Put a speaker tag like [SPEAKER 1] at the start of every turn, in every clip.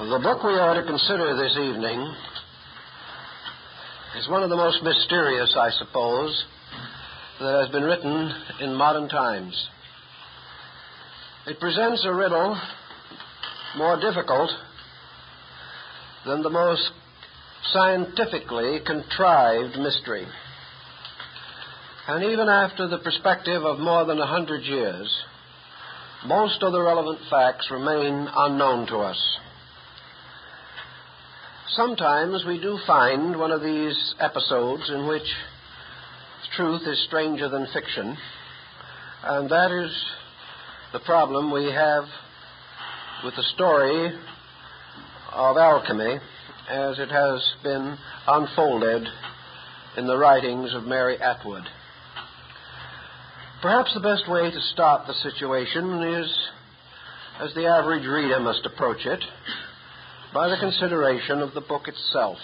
[SPEAKER 1] The book we are to consider this evening is one of the most mysterious, I suppose, that has been written in modern times. It presents a riddle more difficult than the most scientifically contrived mystery. And even after the perspective of more than a hundred years, most of the relevant facts remain unknown to us. Sometimes we do find one of these episodes in which truth is stranger than fiction, and that is the problem we have with the story of alchemy as it has been unfolded in the writings of Mary Atwood. Perhaps the best way to start the situation is, as the average reader must approach it, by the consideration of the book itself.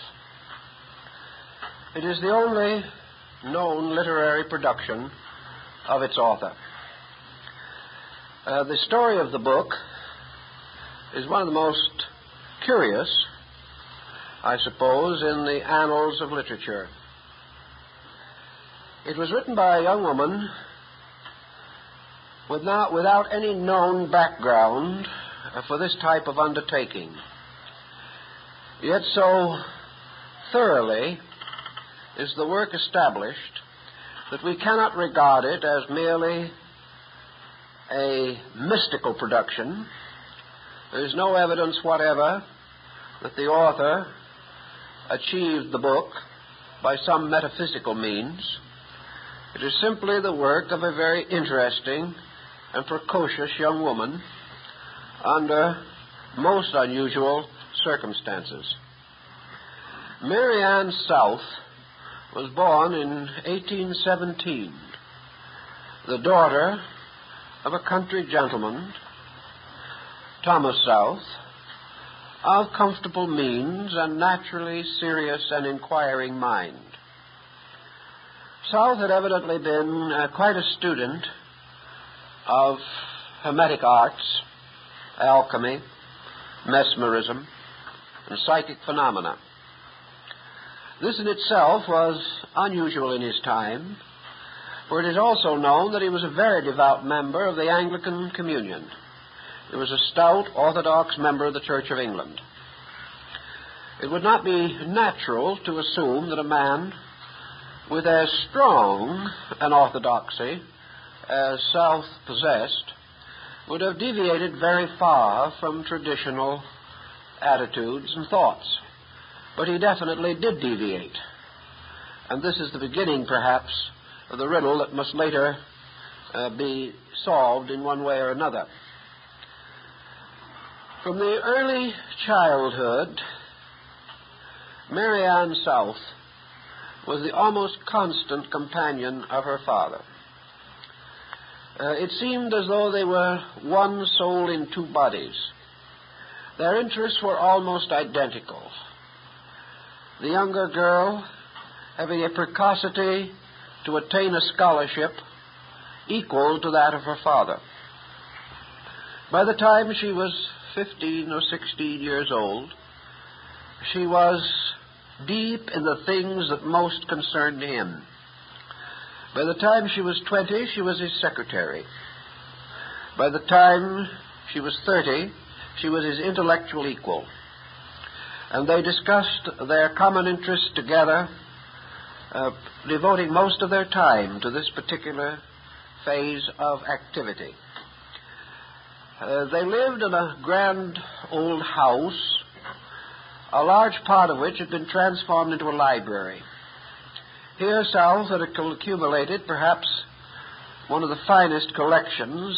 [SPEAKER 1] It is the only known literary production of its author. Uh, the story of the book is one of the most curious, I suppose, in the annals of literature. It was written by a young woman without, without any known background for this type of undertaking. Yet so thoroughly is the work established that we cannot regard it as merely a mystical production. There is no evidence whatever that the author achieved the book by some metaphysical means. It is simply the work of a very interesting and precocious young woman under most unusual circumstances. Mary Ann South was born in 1817, the daughter of a country gentleman, Thomas South, of comfortable means and naturally serious and inquiring mind. South had evidently been uh, quite a student of hermetic arts, alchemy, mesmerism, and psychic phenomena. This in itself was unusual in his time, for it is also known that he was a very devout member of the Anglican Communion. He was a stout Orthodox member of the Church of England. It would not be natural to assume that a man with as strong an orthodoxy as South possessed would have deviated very far from traditional attitudes and thoughts. But he definitely did deviate. And this is the beginning, perhaps, of the riddle that must later uh, be solved in one way or another. From the early childhood, Mary Ann South was the almost constant companion of her father. Uh, it seemed as though they were one soul in two bodies. Their interests were almost identical. The younger girl having a precocity to attain a scholarship equal to that of her father. By the time she was 15 or 16 years old, she was deep in the things that most concerned him. By the time she was 20, she was his secretary. By the time she was 30, she was his intellectual equal. And they discussed their common interests together, uh, devoting most of their time to this particular phase of activity. Uh, they lived in a grand old house, a large part of which had been transformed into a library. Here, South had accumulated perhaps one of the finest collections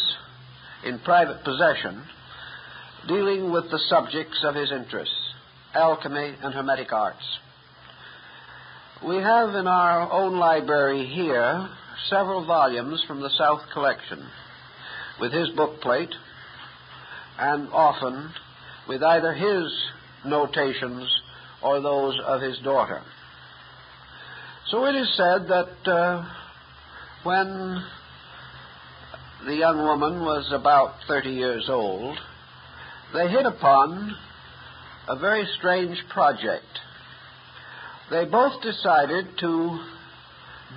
[SPEAKER 1] in private possession dealing with the subjects of his interests alchemy and hermetic arts. We have in our own library here several volumes from the South collection with his bookplate and often with either his notations or those of his daughter. So it is said that uh, when the young woman was about 30 years old, they hit upon a very strange project. They both decided to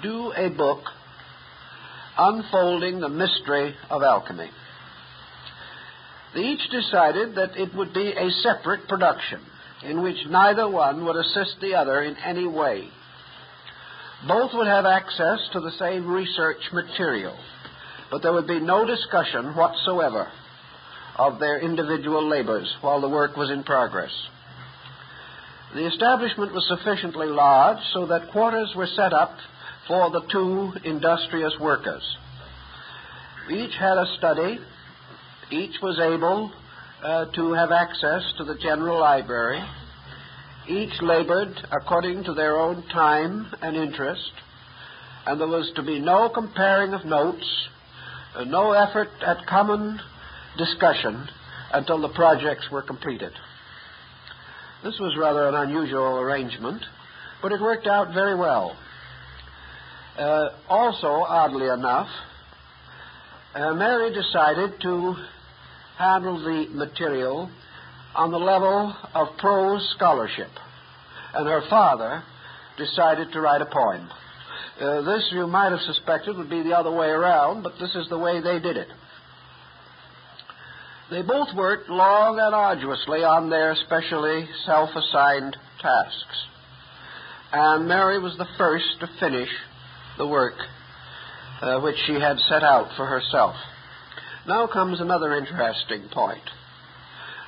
[SPEAKER 1] do a book unfolding the mystery of alchemy. They each decided that it would be a separate production in which neither one would assist the other in any way. Both would have access to the same research material, but there would be no discussion whatsoever of their individual labors while the work was in progress. The establishment was sufficiently large so that quarters were set up for the two industrious workers. Each had a study, each was able uh, to have access to the general library, each labored according to their own time and interest, and there was to be no comparing of notes, uh, no effort at common discussion until the projects were completed. This was rather an unusual arrangement, but it worked out very well. Uh, also, oddly enough, uh, Mary decided to handle the material on the level of prose scholarship, and her father decided to write a poem. Uh, this, you might have suspected, would be the other way around, but this is the way they did it. They both worked long and arduously on their specially self assigned tasks. And Mary was the first to finish the work uh, which she had set out for herself. Now comes another interesting point.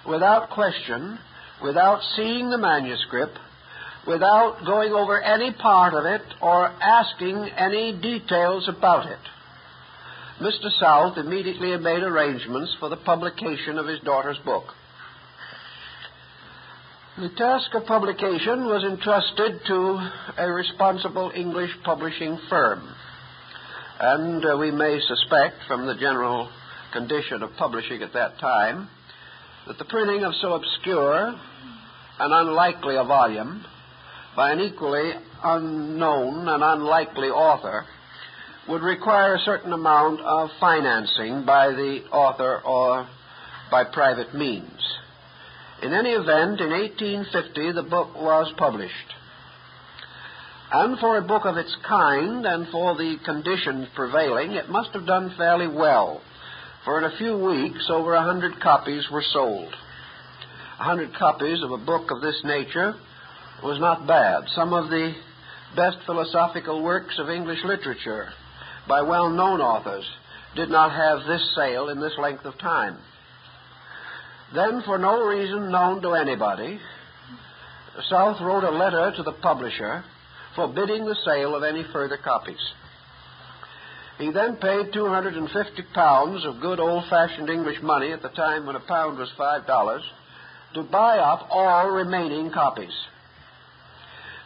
[SPEAKER 1] Without question, without seeing the manuscript, without going over any part of it or asking any details about it, Mr. South immediately made arrangements for the publication of his daughter's book. The task of publication was entrusted to a responsible English publishing firm. And uh, we may suspect from the general condition of publishing at that time that the printing of so obscure and unlikely a volume by an equally unknown and unlikely author would require a certain amount of financing by the author or by private means. In any event, in 1850 the book was published. And for a book of its kind and for the conditions prevailing, it must have done fairly well. For in a few weeks, over a hundred copies were sold. A hundred copies of a book of this nature was not bad. Some of the best philosophical works of English literature by well known authors did not have this sale in this length of time. Then, for no reason known to anybody, South wrote a letter to the publisher forbidding the sale of any further copies. He then paid 250 pounds of good old fashioned English money at the time when a pound was $5 to buy up all remaining copies.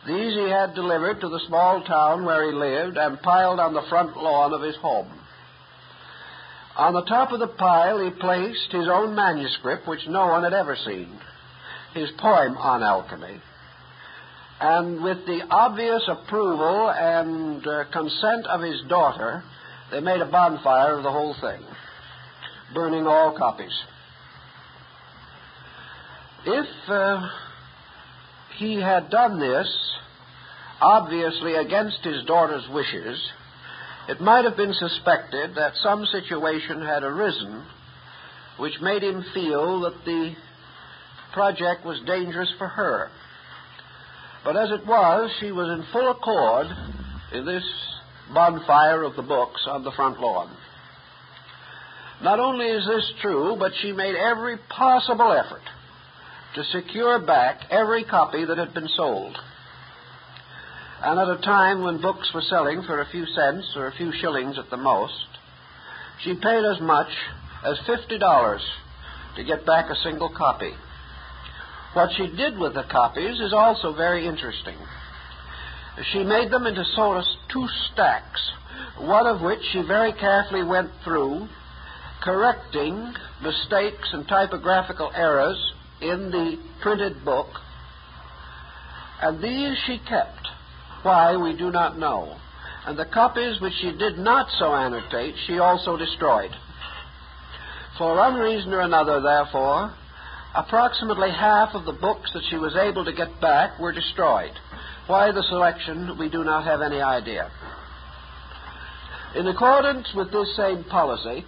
[SPEAKER 1] These he had delivered to the small town where he lived and piled on the front lawn of his home. On the top of the pile he placed his own manuscript, which no one had ever seen, his poem on alchemy. And with the obvious approval and uh, consent of his daughter, they made a bonfire of the whole thing, burning all copies. If uh, he had done this, obviously against his daughter's wishes, it might have been suspected that some situation had arisen which made him feel that the project was dangerous for her. But as it was, she was in full accord in this bonfire of the books on the front lawn. Not only is this true, but she made every possible effort to secure back every copy that had been sold. And at a time when books were selling for a few cents or a few shillings at the most, she paid as much as $50 to get back a single copy. What she did with the copies is also very interesting. She made them into sort of two stacks, one of which she very carefully went through, correcting mistakes and typographical errors in the printed book, and these she kept why, we do not know. And the copies which she did not so annotate, she also destroyed. For one reason or another, therefore, approximately half of the books that she was able to get back were destroyed. Why the selection, we do not have any idea. In accordance with this same policy,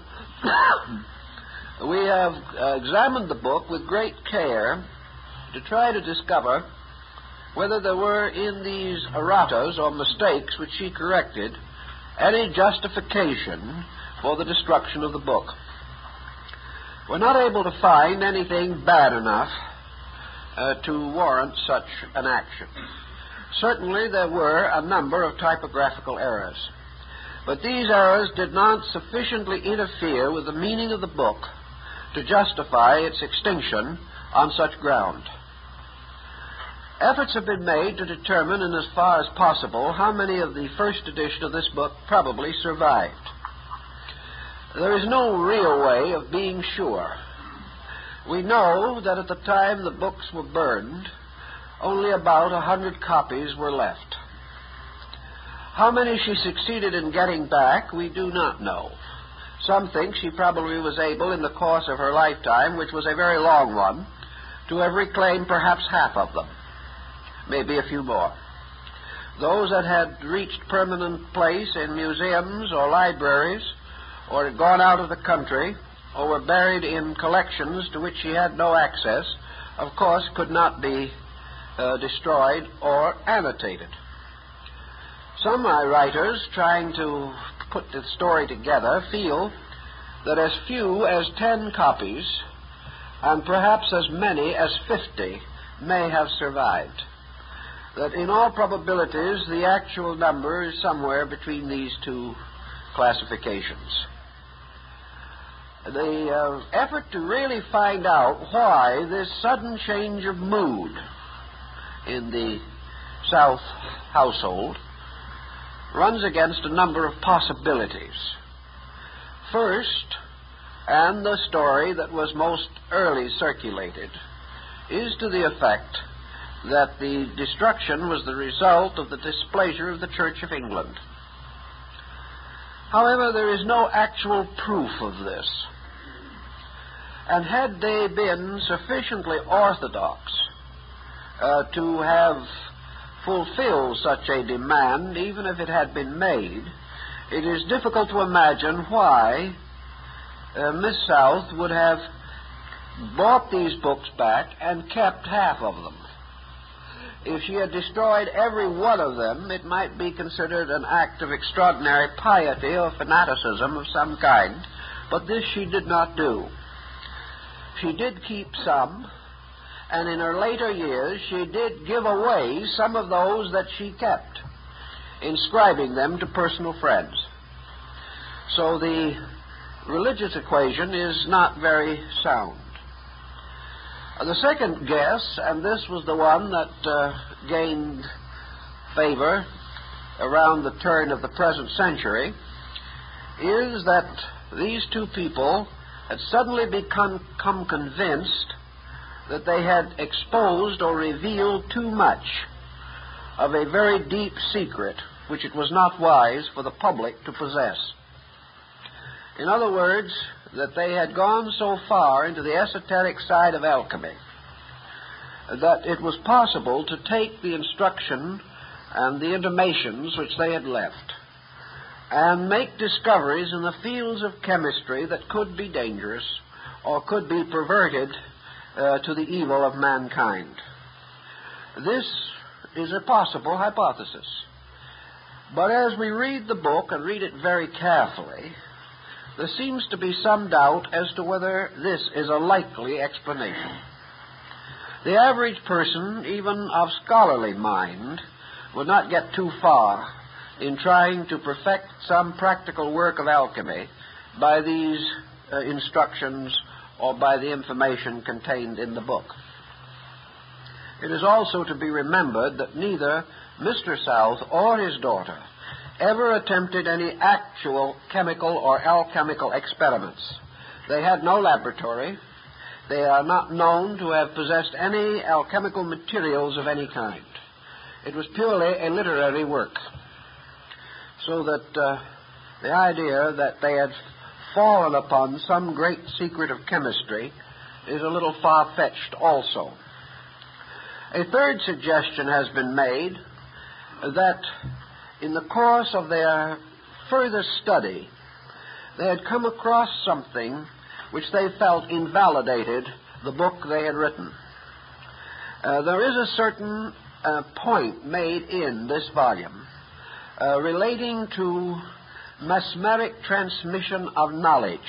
[SPEAKER 1] we have uh, examined the book with great care to try to discover whether there were in these erratas or mistakes which she corrected any justification for the destruction of the book. We're not able to find anything bad enough uh, to warrant such an action. Certainly, there were a number of typographical errors, but these errors did not sufficiently interfere with the meaning of the book to justify its extinction on such ground. Efforts have been made to determine, in as far as possible, how many of the first edition of this book probably survived. There is no real way of being sure. We know that at the time the books were burned, only about a hundred copies were left. How many she succeeded in getting back, we do not know. Some think she probably was able, in the course of her lifetime, which was a very long one, to have reclaimed perhaps half of them, maybe a few more. Those that had reached permanent place in museums or libraries, or had gone out of the country, or were buried in collections to which she had no access, of course, could not be uh, destroyed or annotated. Some writers, trying to put the story together, feel that as few as ten copies, and perhaps as many as fifty, may have survived. That in all probabilities the actual number is somewhere between these two classifications. The uh, effort to really find out why this sudden change of mood in the South household runs against a number of possibilities. First, and the story that was most early circulated, is to the effect that the destruction was the result of the displeasure of the Church of England. However, there is no actual proof of this. And had they been sufficiently orthodox uh, to have fulfilled such a demand, even if it had been made, it is difficult to imagine why uh, Miss South would have bought these books back and kept half of them. If she had destroyed every one of them, it might be considered an act of extraordinary piety or fanaticism of some kind, but this she did not do. She did keep some, and in her later years she did give away some of those that she kept, inscribing them to personal friends. So the religious equation is not very sound. Uh, the second guess, and this was the one that uh, gained favor around the turn of the present century, is that these two people had suddenly become, become convinced that they had exposed or revealed too much of a very deep secret which it was not wise for the public to possess. In other words, that they had gone so far into the esoteric side of alchemy that it was possible to take the instruction and the intimations which they had left and make discoveries in the fields of chemistry that could be dangerous or could be perverted uh, to the evil of mankind. This is a possible hypothesis. But as we read the book and read it very carefully, there seems to be some doubt as to whether this is a likely explanation. The average person, even of scholarly mind, would not get too far in trying to perfect some practical work of alchemy by these uh, instructions or by the information contained in the book. It is also to be remembered that neither Mr. South or his daughter ever attempted any actual chemical or alchemical experiments. They had no laboratory. They are not known to have possessed any alchemical materials of any kind. It was purely a literary work. So that uh, the idea that they had fallen upon some great secret of chemistry is a little far fetched also. A third suggestion has been made that in the course of their further study, they had come across something which they felt invalidated the book they had written. Uh, there is a certain uh, point made in this volume uh, relating to mesmeric transmission of knowledge.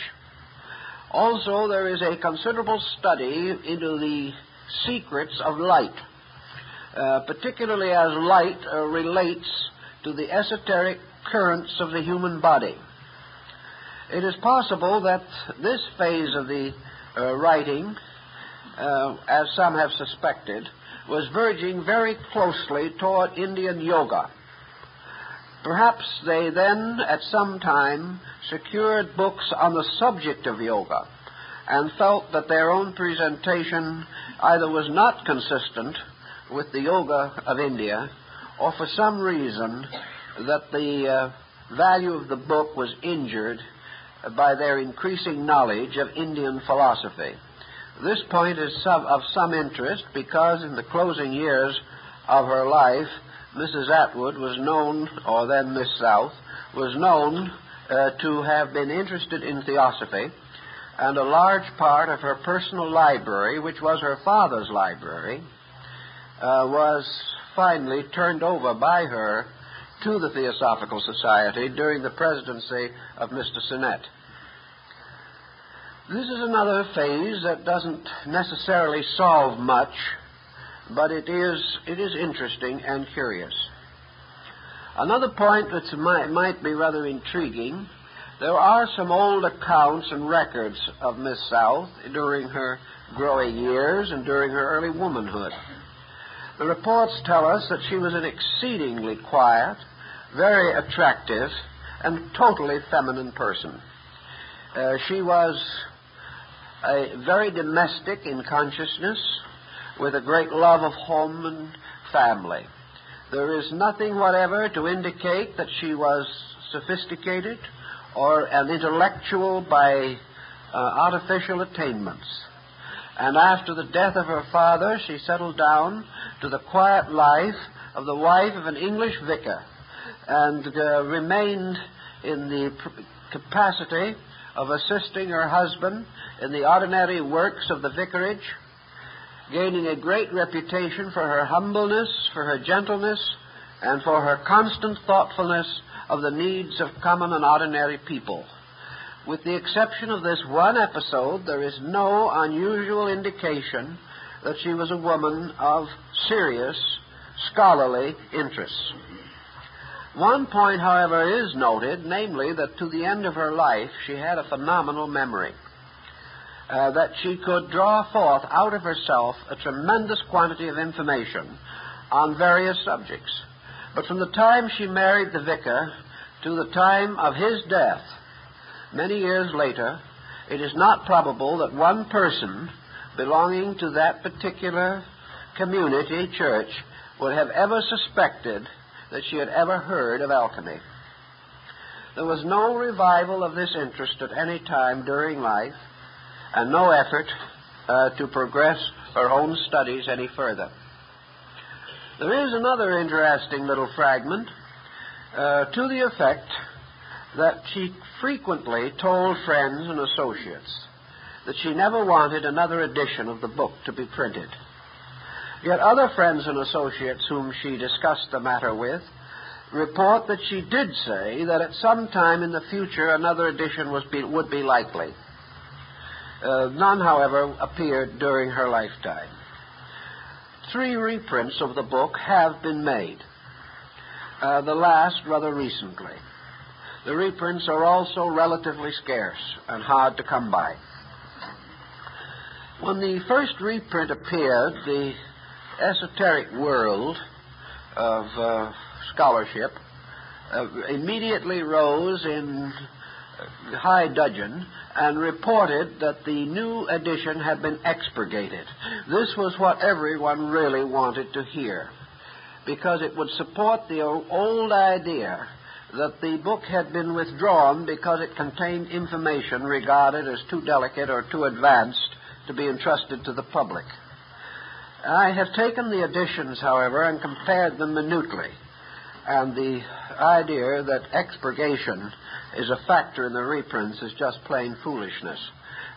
[SPEAKER 1] Also, there is a considerable study into the secrets of light, uh, particularly as light uh, relates to the esoteric currents of the human body. It is possible that this phase of the uh, writing, uh, as some have suspected, was verging very closely toward Indian yoga. Perhaps they then, at some time, secured books on the subject of yoga and felt that their own presentation either was not consistent with the yoga of India or for some reason that the uh, value of the book was injured by their increasing knowledge of Indian philosophy. This point is of some interest because in the closing years of her life, Mrs. Atwood was known, or then Miss South, was known uh, to have been interested in theosophy, and a large part of her personal library, which was her father's library, uh, was finally turned over by her to the Theosophical Society during the presidency of Mr. Sinnett. This is another phase that doesn't necessarily solve much but it is, it is interesting and curious. Another point that might, might be rather intriguing there are some old accounts and records of Miss South during her growing years and during her early womanhood. The reports tell us that she was an exceedingly quiet, very attractive, and totally feminine person. Uh, she was a very domestic in consciousness, with a great love of home and family. There is nothing whatever to indicate that she was sophisticated or an intellectual by uh, artificial attainments. And after the death of her father, she settled down to the quiet life of the wife of an English vicar and uh, remained in the capacity of assisting her husband in the ordinary works of the vicarage gaining a great reputation for her humbleness, for her gentleness, and for her constant thoughtfulness of the needs of common and ordinary people. With the exception of this one episode, there is no unusual indication that she was a woman of serious scholarly interests. One point, however, is noted, namely that to the end of her life she had a phenomenal memory uh, that she could draw forth out of herself a tremendous quantity of information on various subjects. But from the time she married the vicar to the time of his death, many years later, it is not probable that one person belonging to that particular community, church, would have ever suspected that she had ever heard of alchemy. There was no revival of this interest at any time during life, and no effort uh, to progress her own studies any further. There is another interesting little fragment uh, to the effect that she frequently told friends and associates that she never wanted another edition of the book to be printed. Yet other friends and associates whom she discussed the matter with report that she did say that at some time in the future another edition be, would be likely. Uh, none, however, appeared during her lifetime. Three reprints of the book have been made, uh, the last rather recently. The reprints are also relatively scarce and hard to come by. When the first reprint appeared, the esoteric world of uh, scholarship uh, immediately rose in high dudgeon and reported that the new edition had been expurgated. This was what everyone really wanted to hear because it would support the old idea that the book had been withdrawn because it contained information regarded as too delicate or too advanced to be entrusted to the public. I have taken the editions, however, and compared them minutely, and the idea that expurgation is a factor in the reprints is just plain foolishness.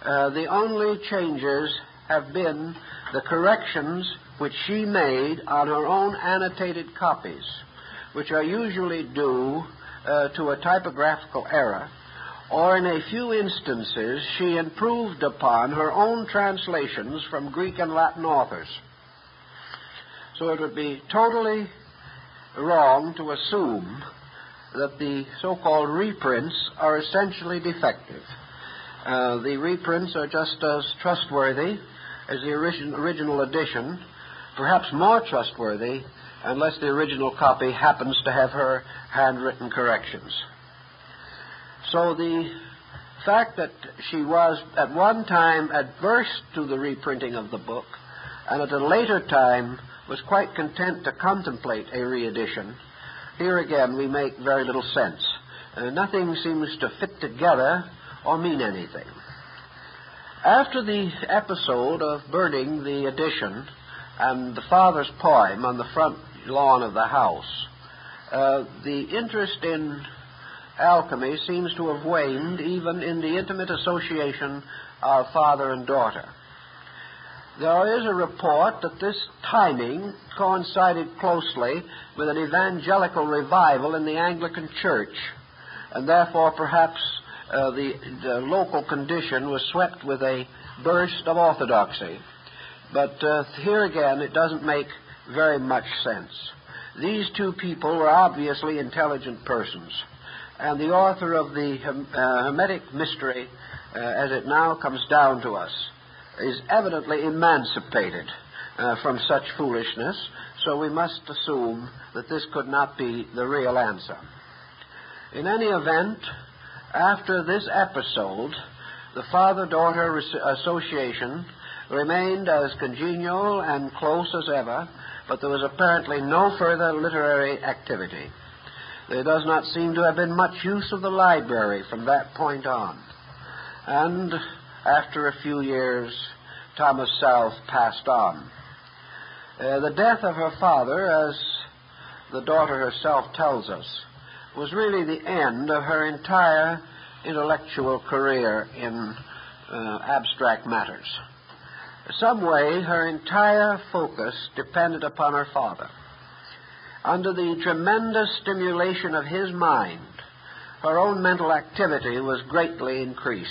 [SPEAKER 1] Uh, the only changes have been the corrections which she made on her own annotated copies, which are usually due uh, to a typographical error, or in a few instances she improved upon her own translations from Greek and Latin authors. So it would be totally wrong to assume that the so-called reprints are essentially defective. Uh, the reprints are just as trustworthy as the origin, original edition, perhaps more trustworthy unless the original copy happens to have her handwritten corrections. So the fact that she was at one time adverse to the reprinting of the book and at a later time was quite content to contemplate a reedition, here again we make very little sense. Uh, nothing seems to fit together or mean anything. After the episode of burning the edition and the father's poem on the front lawn of the house, uh, the interest in alchemy seems to have waned even in the intimate association of father and daughter. There is a report that this timing coincided closely with an evangelical revival in the Anglican Church, and therefore perhaps uh, the, the, local condition was swept with a burst of orthodoxy. But uh, here again, it doesn't make very much sense. These two people were obviously intelligent persons, and the author of the uh, Hermetic Mystery, uh, as it now comes down to us, is evidently emancipated uh, from such foolishness, so we must assume that this could not be the real answer. In any event, after this episode, the father daughter association remained as congenial and close as ever, but there was apparently no further literary activity. There does not seem to have been much use of the library from that point on. And after a few years, Thomas South passed on. Uh, the death of her father, as the daughter herself tells us, was really the end of her entire intellectual career in uh, abstract matters. Some way, her entire focus depended upon her father. Under the tremendous stimulation of his mind, her own mental activity was greatly increased.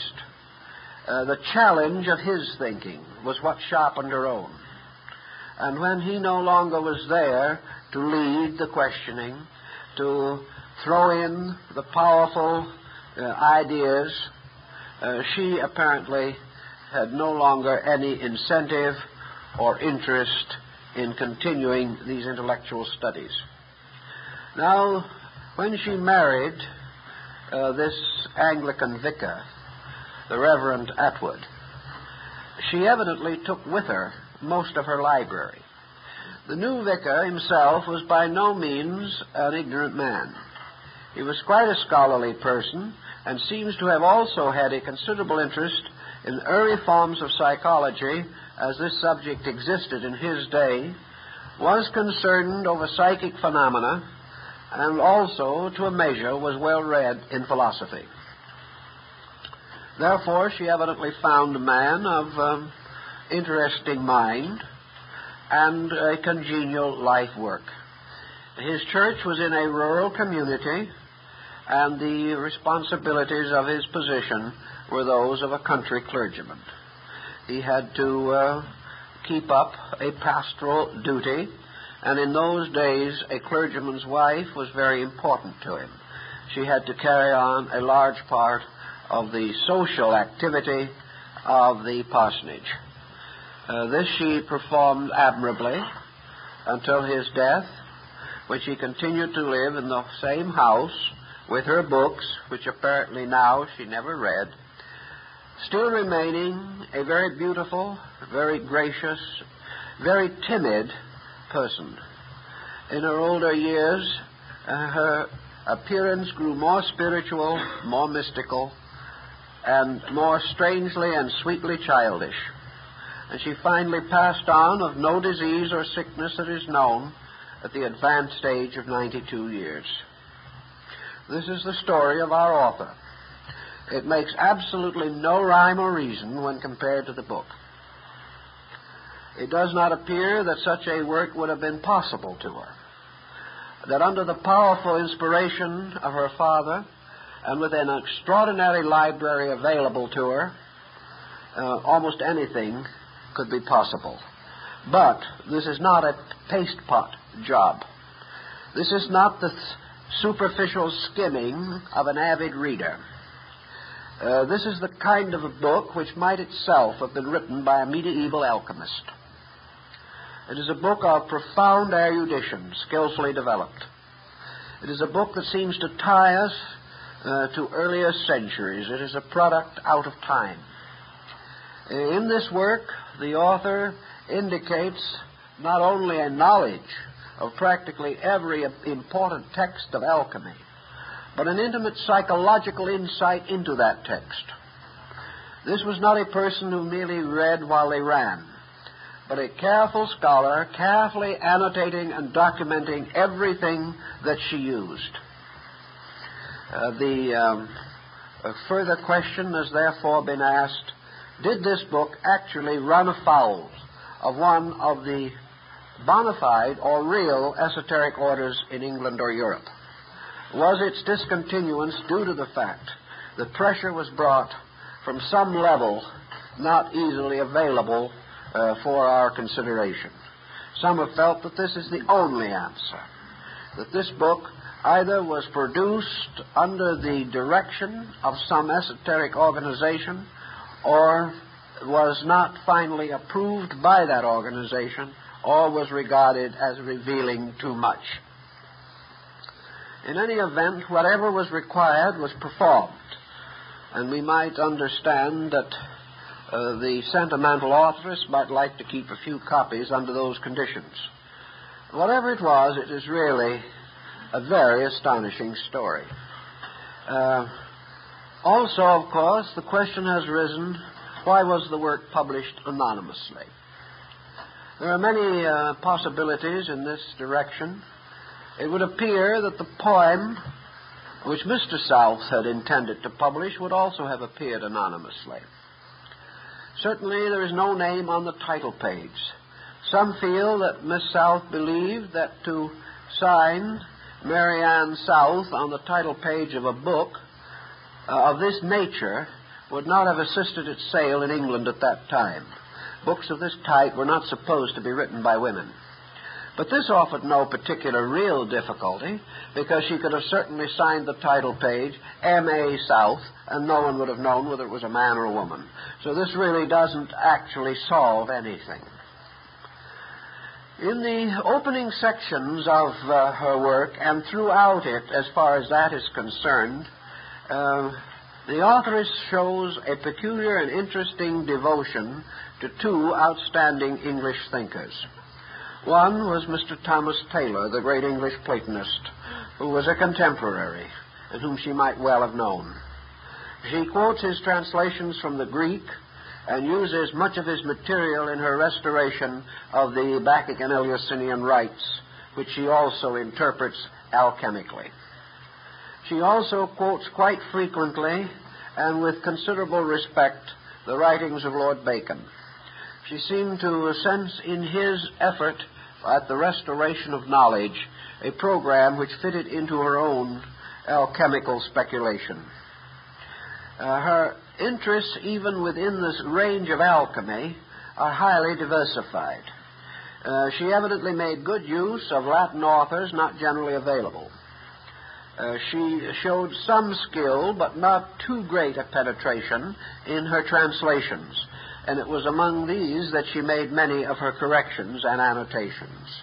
[SPEAKER 1] Uh, the challenge of his thinking was what sharpened her own. And when he no longer was there to lead the questioning, to throw in the powerful uh, ideas, uh, she apparently had no longer any incentive or interest in continuing these intellectual studies. Now, when she married uh, this Anglican vicar, the Reverend Atwood. She evidently took with her most of her library. The new vicar himself was by no means an ignorant man. He was quite a scholarly person and seems to have also had a considerable interest in early forms of psychology as this subject existed in his day, was concerned over psychic phenomena, and also, to a measure, was well read in philosophy. Therefore, she evidently found a man of um, interesting mind and a congenial life work. His church was in a rural community, and the responsibilities of his position were those of a country clergyman. He had to uh, keep up a pastoral duty, and in those days, a clergyman's wife was very important to him. She had to carry on a large part of the social activity of the parsonage. Uh, this she performed admirably until his death, which he continued to live in the same house with her books, which apparently now she never read, still remaining a very beautiful, very gracious, very timid person. In her older years, uh, her appearance grew more spiritual, more mystical, and more strangely and sweetly childish. and she finally passed on of no disease or sickness that is known at the advanced age of 92 years. This is the story of our author. It makes absolutely no rhyme or reason when compared to the book. It does not appear that such a work would have been possible to her. That under the powerful inspiration of her father, and with an extraordinary library available to her, uh, almost anything could be possible. But this is not a paste pot job. This is not the superficial skimming of an avid reader. Uh, this is the kind of a book which might itself have been written by a medieval alchemist. It is a book of profound erudition, skillfully developed. It is a book that seems to tie us uh, to earlier centuries. It is a product out of time. In this work, the author indicates not only a knowledge of practically every important text of alchemy, but an intimate psychological insight into that text. This was not a person who merely read while they ran, but a careful scholar, carefully annotating and documenting everything that she used. Uh, the um, further question has therefore been asked did this book actually run afoul of one of the bona fide or real esoteric orders in England or Europe? Was its discontinuance due to the fact that pressure was brought from some level not easily available uh, for our consideration? Some have felt that this is the only answer, that this book either was produced under the direction of some esoteric organization or was not finally approved by that organization or was regarded as revealing too much. In any event, whatever was required was performed, and we might understand that uh, the sentimental authoress might like to keep a few copies under those conditions. Whatever it was, it is really a very astonishing story. Uh, also, of course, the question has risen why was the work published anonymously? There are many uh, possibilities in this direction. It would appear that the poem which Mr. South had intended to publish would also have appeared anonymously. Certainly, there is no name on the title page. Some feel that Miss South believed that to sign Mary Ann South on the title page of a book uh, of this nature would not have assisted its sale in England at that time. Books of this type were not supposed to be written by women. But this offered no particular real difficulty because she could have certainly signed the title page M.A. South and no one would have known whether it was a man or a woman. So this really doesn't actually solve anything. In the opening sections of uh, her work and throughout it, as far as that is concerned, uh, the authoress shows a peculiar and interesting devotion to two outstanding English thinkers. One was Mr. Thomas Taylor, the great English Platonist, who was a contemporary and whom she might well have known. She quotes his translations from the Greek and uses much of his material in her restoration of the Bacchic and Eleusinian rites, which she also interprets alchemically. She also quotes quite frequently and with considerable respect the writings of Lord Bacon. She seemed to sense in his effort at the restoration of knowledge a program which fitted into her own alchemical speculation. Uh, her interests, even within this range of alchemy, are highly diversified. Uh, she evidently made good use of Latin authors not generally available. Uh, she showed some skill, but not too great a penetration in her translations, and it was among these that she made many of her corrections and annotations.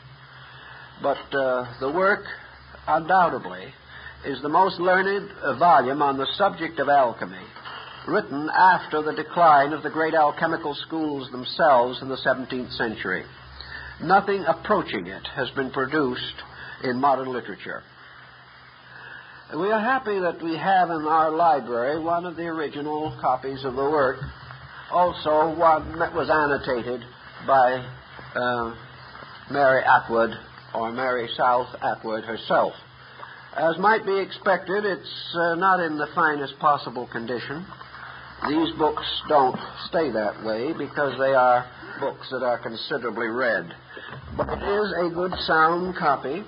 [SPEAKER 1] But uh, the work, undoubtedly, is the most learned volume on the subject of alchemy, written after the decline of the great alchemical schools themselves in the 17th century. Nothing approaching it has been produced in modern literature. We are happy that we have in our library one of the original copies of the work also one that was annotated by uh, Mary Atwood or Mary South Atwood herself. As might be expected, it's uh, not in the finest possible condition. These books don't stay that way because they are books that are considerably read. But it is a good sound copy,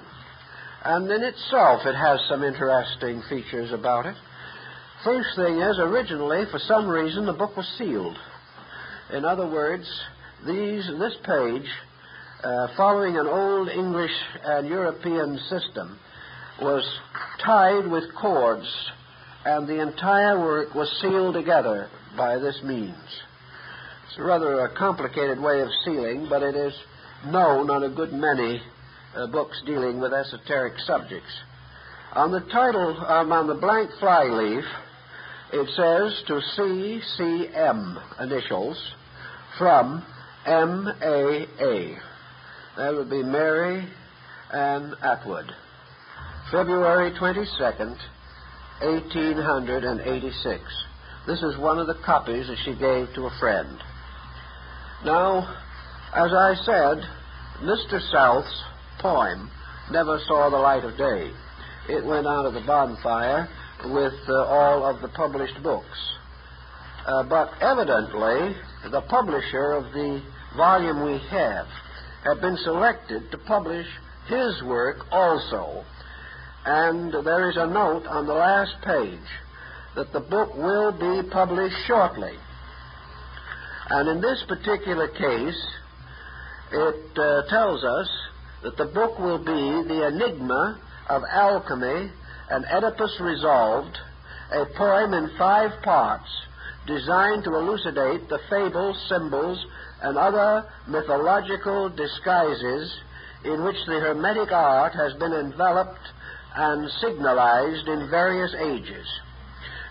[SPEAKER 1] and in itself it has some interesting features about it. First thing is, originally, for some reason, the book was sealed. In other words, these, this page, uh, following an old English and European system, was tied with cords, and the entire work was sealed together by this means. It's a rather a complicated way of sealing, but it is known on a good many uh, books dealing with esoteric subjects. On the title, um, on the blank flyleaf, it says to CCM initials from MAA. That would be Mary Ann Atwood. February 22nd, 1886. This is one of the copies that she gave to a friend. Now, as I said, Mr. South's poem never saw the light of day. It went out of the bonfire with uh, all of the published books. Uh, but evidently, the publisher of the volume we have had been selected to publish his work also. And there is a note on the last page that the book will be published shortly. And in this particular case, it uh, tells us that the book will be The Enigma of Alchemy and Oedipus Resolved, a poem in five parts designed to elucidate the fables, symbols, and other mythological disguises in which the Hermetic art has been enveloped and signalized in various ages.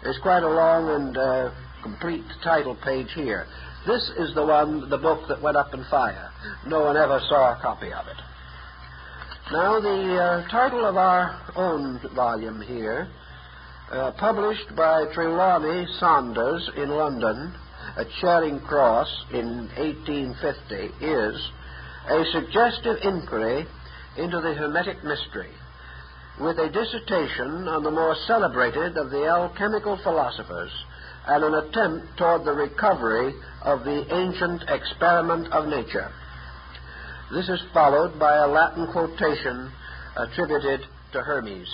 [SPEAKER 1] There's quite a long and uh, complete title page here. This is the one, the book that went up in fire. No one ever saw a copy of it. Now, the uh, title of our own volume here, uh, published by Trelawney Saunders in London at Charing Cross in 1850, is A Suggestive Inquiry into the Hermetic Mystery, with a dissertation on the more celebrated of the alchemical philosophers and an attempt toward the recovery of the ancient experiment of nature. This is followed by a Latin quotation attributed to Hermes.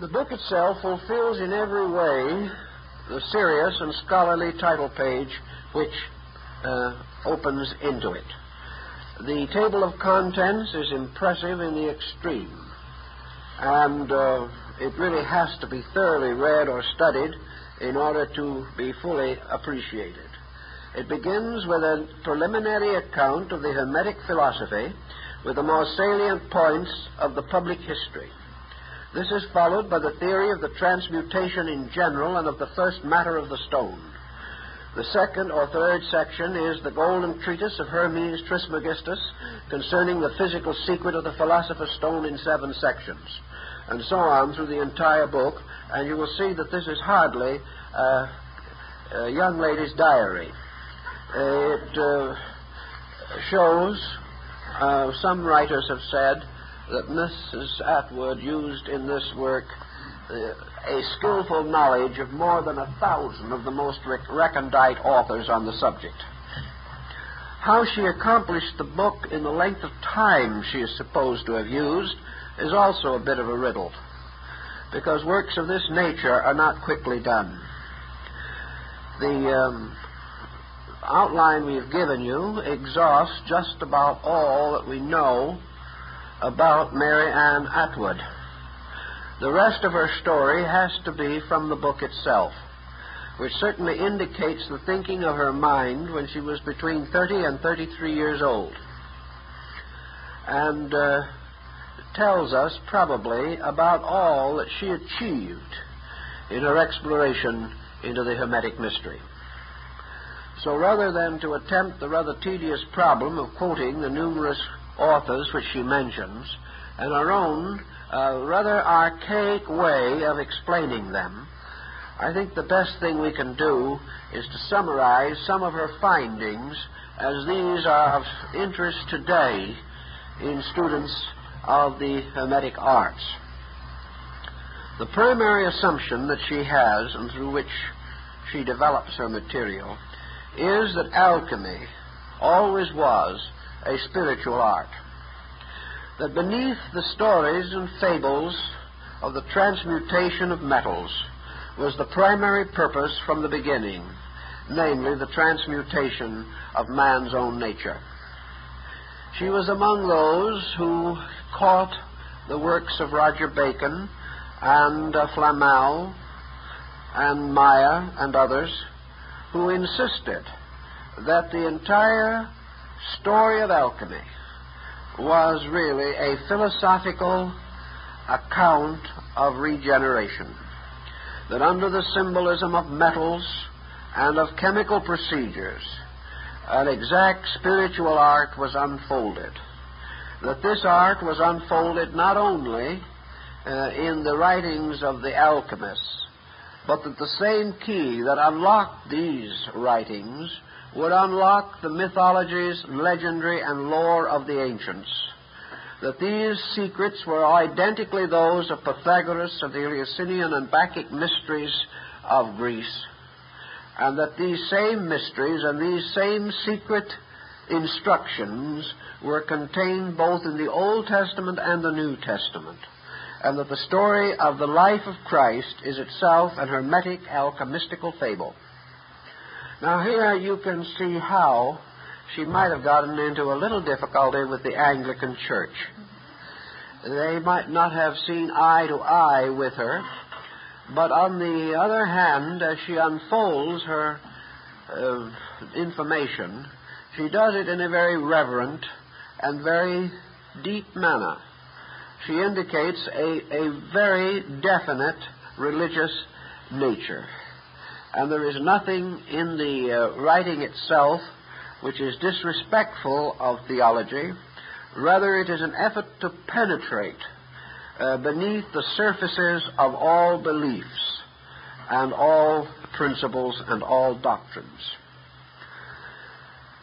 [SPEAKER 1] The book itself fulfills in every way the serious and scholarly title page which uh, opens into it. The table of contents is impressive in the extreme, and uh, it really has to be thoroughly read or studied in order to be fully appreciated. It begins with a preliminary account of the Hermetic philosophy with the more salient points of the public history. This is followed by the theory of the transmutation in general and of the first matter of the stone. The second or third section is the golden treatise of Hermes Trismegistus concerning the physical secret of the philosopher's stone in seven sections, and so on through the entire book. And you will see that this is hardly uh, a young lady's diary. It uh, shows, uh, some writers have said, that Mrs. Atwood used in this work uh, a skillful knowledge of more than a thousand of the most rec- recondite authors on the subject. How she accomplished the book in the length of time she is supposed to have used is also a bit of a riddle, because works of this nature are not quickly done. The um, outline we've given you exhausts just about all that we know about Mary Ann Atwood. The rest of her story has to be from the book itself, which certainly indicates the thinking of her mind when she was between 30 and 33 years old, and uh, tells us probably about all that she achieved in her exploration into the Hermetic mystery. So rather than to attempt the rather tedious problem of quoting the numerous authors which she mentions, and our own uh, rather archaic way of explaining them, I think the best thing we can do is to summarize some of her findings as these are of interest today in students of the Hermetic arts. The primary assumption that she has and through which she develops her material is that alchemy always was a spiritual art. That beneath the stories and fables of the transmutation of metals was the primary purpose from the beginning, namely the transmutation of man's own nature. She was among those who caught the works of Roger Bacon and uh, Flamel and Maier and others who insisted that the entire story of alchemy was really a philosophical account of regeneration. That under the symbolism of metals and of chemical procedures, an exact spiritual art was unfolded. That this art was unfolded not only uh, in the writings of the alchemists, but that the same key that unlocked these writings would unlock the mythologies, legendary, and lore of the ancients. That these secrets were identically those of Pythagoras, of the Eleusinian and Bacchic mysteries of Greece, and that these same mysteries and these same secret instructions were contained both in the Old Testament and the New Testament, and that the story of the life of Christ is itself an hermetic alchemistical fable. Now, here you can see how she might have gotten into a little difficulty with the Anglican Church. They might not have seen eye to eye with her, but on the other hand, as she unfolds her uh, information, she does it in a very reverent and very deep manner. She indicates a, a very definite religious nature. And there is nothing in the uh, writing itself which is disrespectful of theology. Rather, it is an effort to penetrate uh, beneath the surfaces of all beliefs and all principles and all doctrines.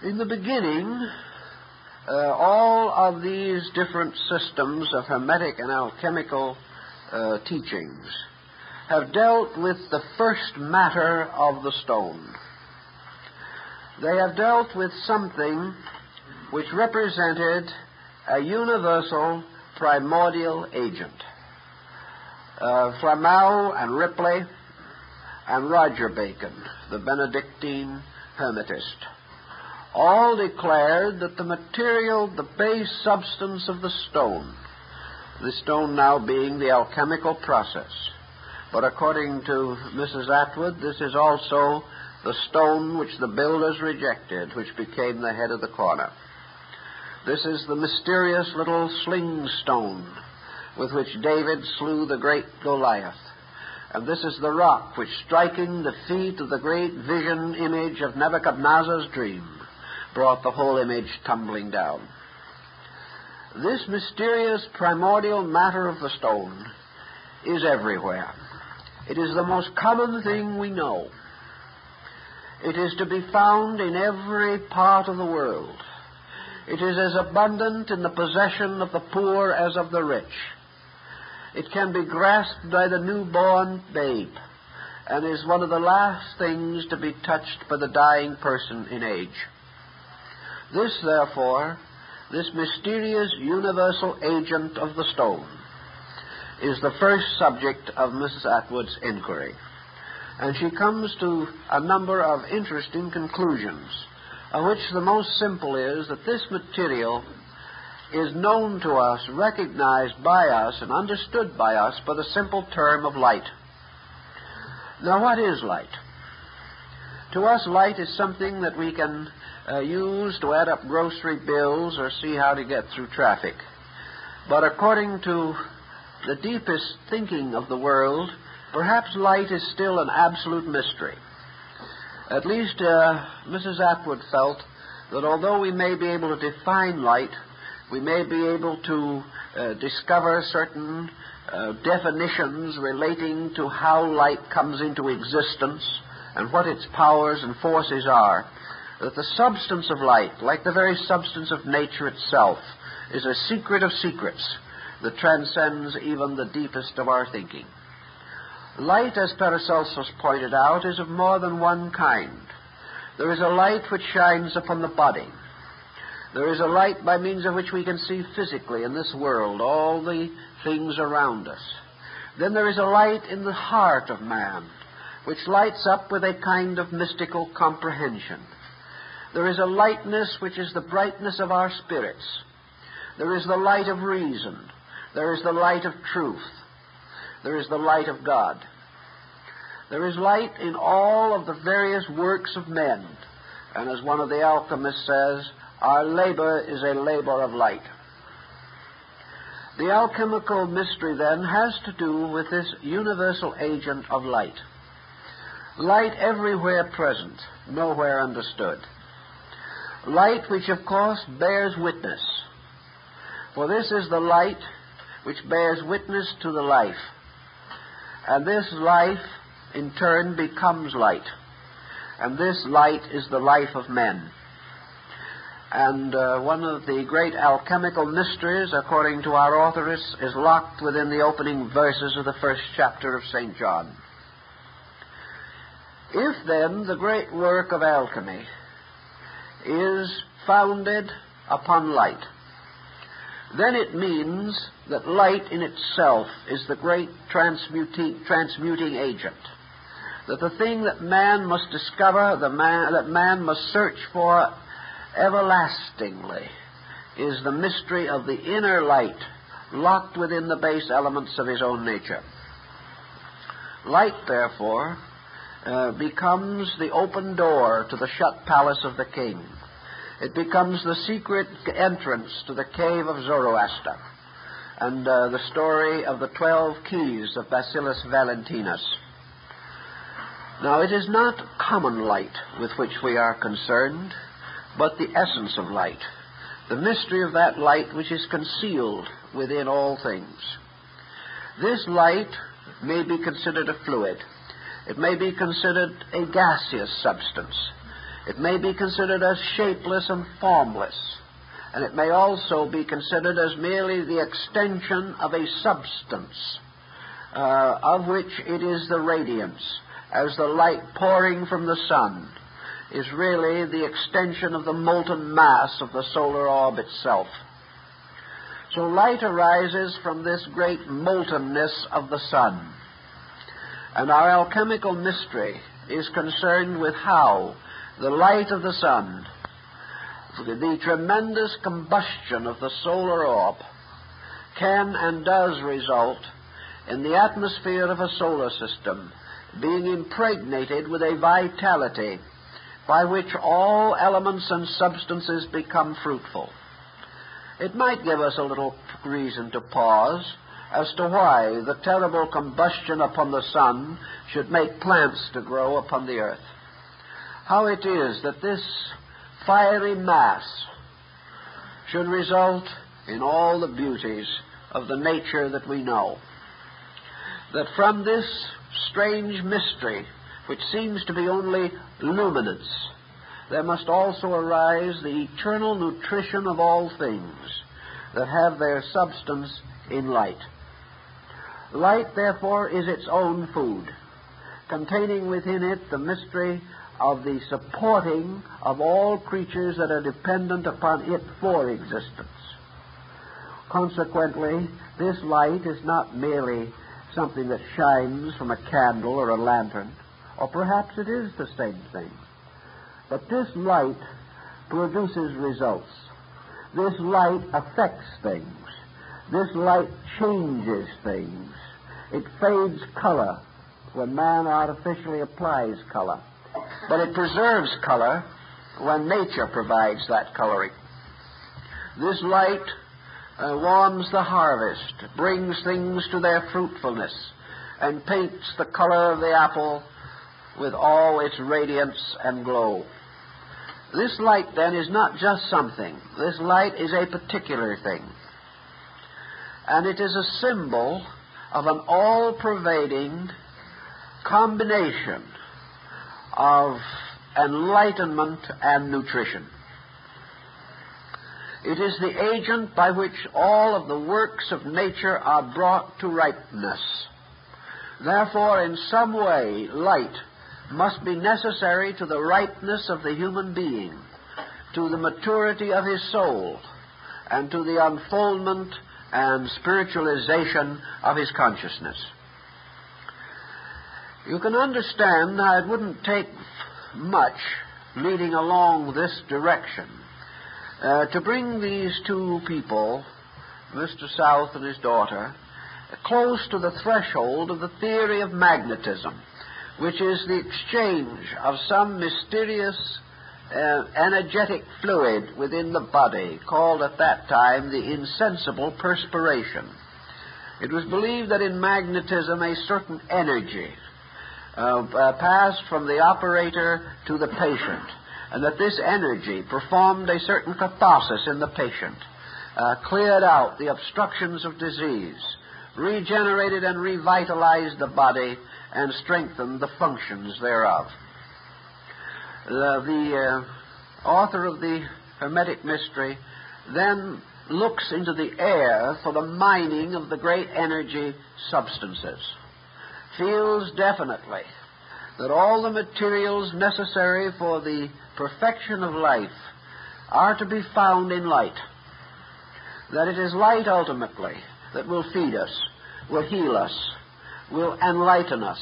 [SPEAKER 1] In the beginning, uh, all of these different systems of hermetic and alchemical uh, teachings have dealt with the first matter of the stone. They have dealt with something which represented a universal primordial agent. Uh, Flamel and Ripley and Roger Bacon, the Benedictine Hermetist, all declared that the material, the base substance of the stone, the stone now being the alchemical process, but according to Mrs. Atwood, this is also the stone which the builders rejected, which became the head of the corner. This is the mysterious little sling stone with which David slew the great Goliath. And this is the rock which, striking the feet of the great vision image of Nebuchadnezzar's dream, brought the whole image tumbling down. This mysterious primordial matter of the stone is everywhere. It is the most common thing we know. It is to be found in every part of the world. It is as abundant in the possession of the poor as of the rich. It can be grasped by the newborn babe and is one of the last things to be touched by the dying person in age. This, therefore, this mysterious universal agent of the stone, is the first subject of Mrs. Atwood's inquiry. And she comes to a number of interesting conclusions, of which the most simple is that this material is known to us, recognized by us, and understood by us by the simple term of light. Now, what is light? To us, light is something that we can uh, use to add up grocery bills or see how to get through traffic. But according to the deepest thinking of the world, perhaps light is still an absolute mystery. At least uh, Mrs. Atwood felt that although we may be able to define light, we may be able to uh, discover certain uh, definitions relating to how light comes into existence and what its powers and forces are, that the substance of light, like the very substance of nature itself, is a secret of secrets that transcends even the deepest of our thinking. Light, as Paracelsus pointed out, is of more than one kind. There is a light which shines upon the body. There is a light by means of which we can see physically in this world all the things around us. Then there is a light in the heart of man, which lights up with a kind of mystical comprehension. There is a lightness which is the brightness of our spirits. There is the light of reason. There is the light of truth. There is the light of God. There is light in all of the various works of men. And as one of the alchemists says, our labor is a labor of light. The alchemical mystery, then, has to do with this universal agent of light. Light everywhere present, nowhere understood. Light which, of course, bears witness. For this is the light which bears witness to the life. And this life, in turn, becomes light. And this light is the life of men. And uh, one of the great alchemical mysteries, according to our authoress, is locked within the opening verses of the first chapter of St. John. If then the great work of alchemy is founded upon light, then it means that light in itself is the great transmuting, transmuting agent. That the thing that man must discover, the man, that man must search for everlastingly, is the mystery of the inner light locked within the base elements of his own nature. Light, therefore, uh, becomes the open door to the shut palace of the king. It becomes the secret entrance to the cave of Zoroaster and uh, the story of the twelve keys of Basilius Valentinus. Now, it is not common light with which we are concerned, but the essence of light, the mystery of that light which is concealed within all things. This light may be considered a fluid. It may be considered a gaseous substance. It may be considered as shapeless and formless, and it may also be considered as merely the extension of a substance uh, of which it is the radiance, as the light pouring from the sun is really the extension of the molten mass of the solar orb itself. So light arises from this great moltenness of the sun. And our alchemical mystery is concerned with how the light of the sun, the tremendous combustion of the solar orb, can and does result in the atmosphere of a solar system being impregnated with a vitality by which all elements and substances become fruitful. It might give us a little reason to pause as to why the terrible combustion upon the sun should make plants to grow upon the earth how it is that this fiery mass should result in all the beauties of the nature that we know. That from this strange mystery, which seems to be only luminance, there must also arise the eternal nutrition of all things that have their substance in light. Light, therefore, is its own food, containing within it the mystery of the supporting of all creatures that are dependent upon it for existence. Consequently, this light is not merely something that shines from a candle or a lantern, or perhaps it is the same thing. But this light produces results. This light affects things. This light changes things. It fades color when man artificially applies color. But it preserves color when nature provides that coloring. This light uh, warms the harvest, brings things to their fruitfulness, and paints the color of the apple with all its radiance and glow. This light, then, is not just something. This light is a particular thing. And it is a symbol of an all pervading combination of enlightenment and nutrition. It is the agent by which all of the works of nature are brought to ripeness. Therefore, in some way, light must be necessary to the ripeness of the human being, to the maturity of his soul, and to the unfoldment and spiritualization of his consciousness. You can understand how it wouldn't take much leading along this direction uh, to bring these two people, Mr. South and his daughter, close to the threshold of the theory of magnetism, which is the exchange of some mysterious uh, energetic fluid within the body, called at that time the insensible perspiration. It was believed that in magnetism a certain energy uh, uh, passed from the operator to the patient, and that this energy performed a certain catharsis in the patient, uh, cleared out the obstructions of disease, regenerated and revitalized the body, and strengthened the functions thereof. The, author of the Hermetic Mystery then looks into the air for the mining of the great energy substances, feels definitely that all the materials necessary for the perfection of life are to be found in light, that it is light ultimately that will feed us, will heal us, will enlighten us,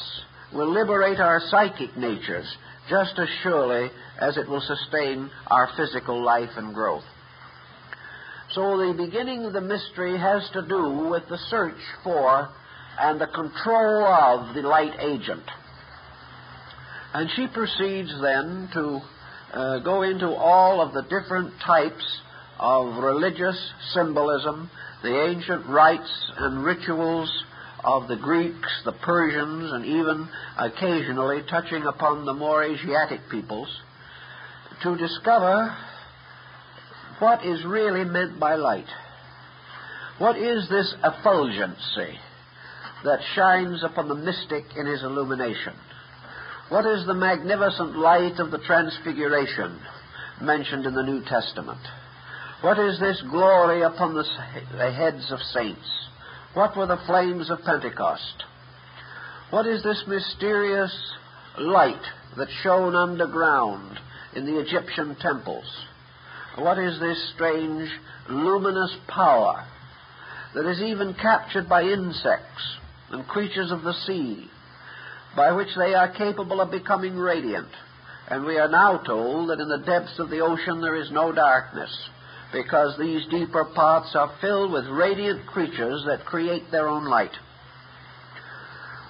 [SPEAKER 1] will liberate our psychic natures just as surely as it will sustain our physical life and growth. So the beginning of the mystery has to do with the search for and the control of the light agent. And she proceeds then to uh, go into all of the different types of religious symbolism, the ancient rites and rituals of the Greeks, the Persians, and even occasionally touching upon the more Asiatic peoples, to discover what is really meant by light. What is this effulgency that shines upon the mystic in his illumination? What is the magnificent light of the Transfiguration mentioned in the New Testament? What is this glory upon the, heads of saints? What were the flames of Pentecost? What is this mysterious light that shone underground in the Egyptian temples? What is this strange luminous power that is even captured by insects and creatures of the sea, by which they are capable of becoming radiant? And we are now told that in the depths of the ocean there is no darkness because these deeper parts are filled with radiant creatures that create their own light.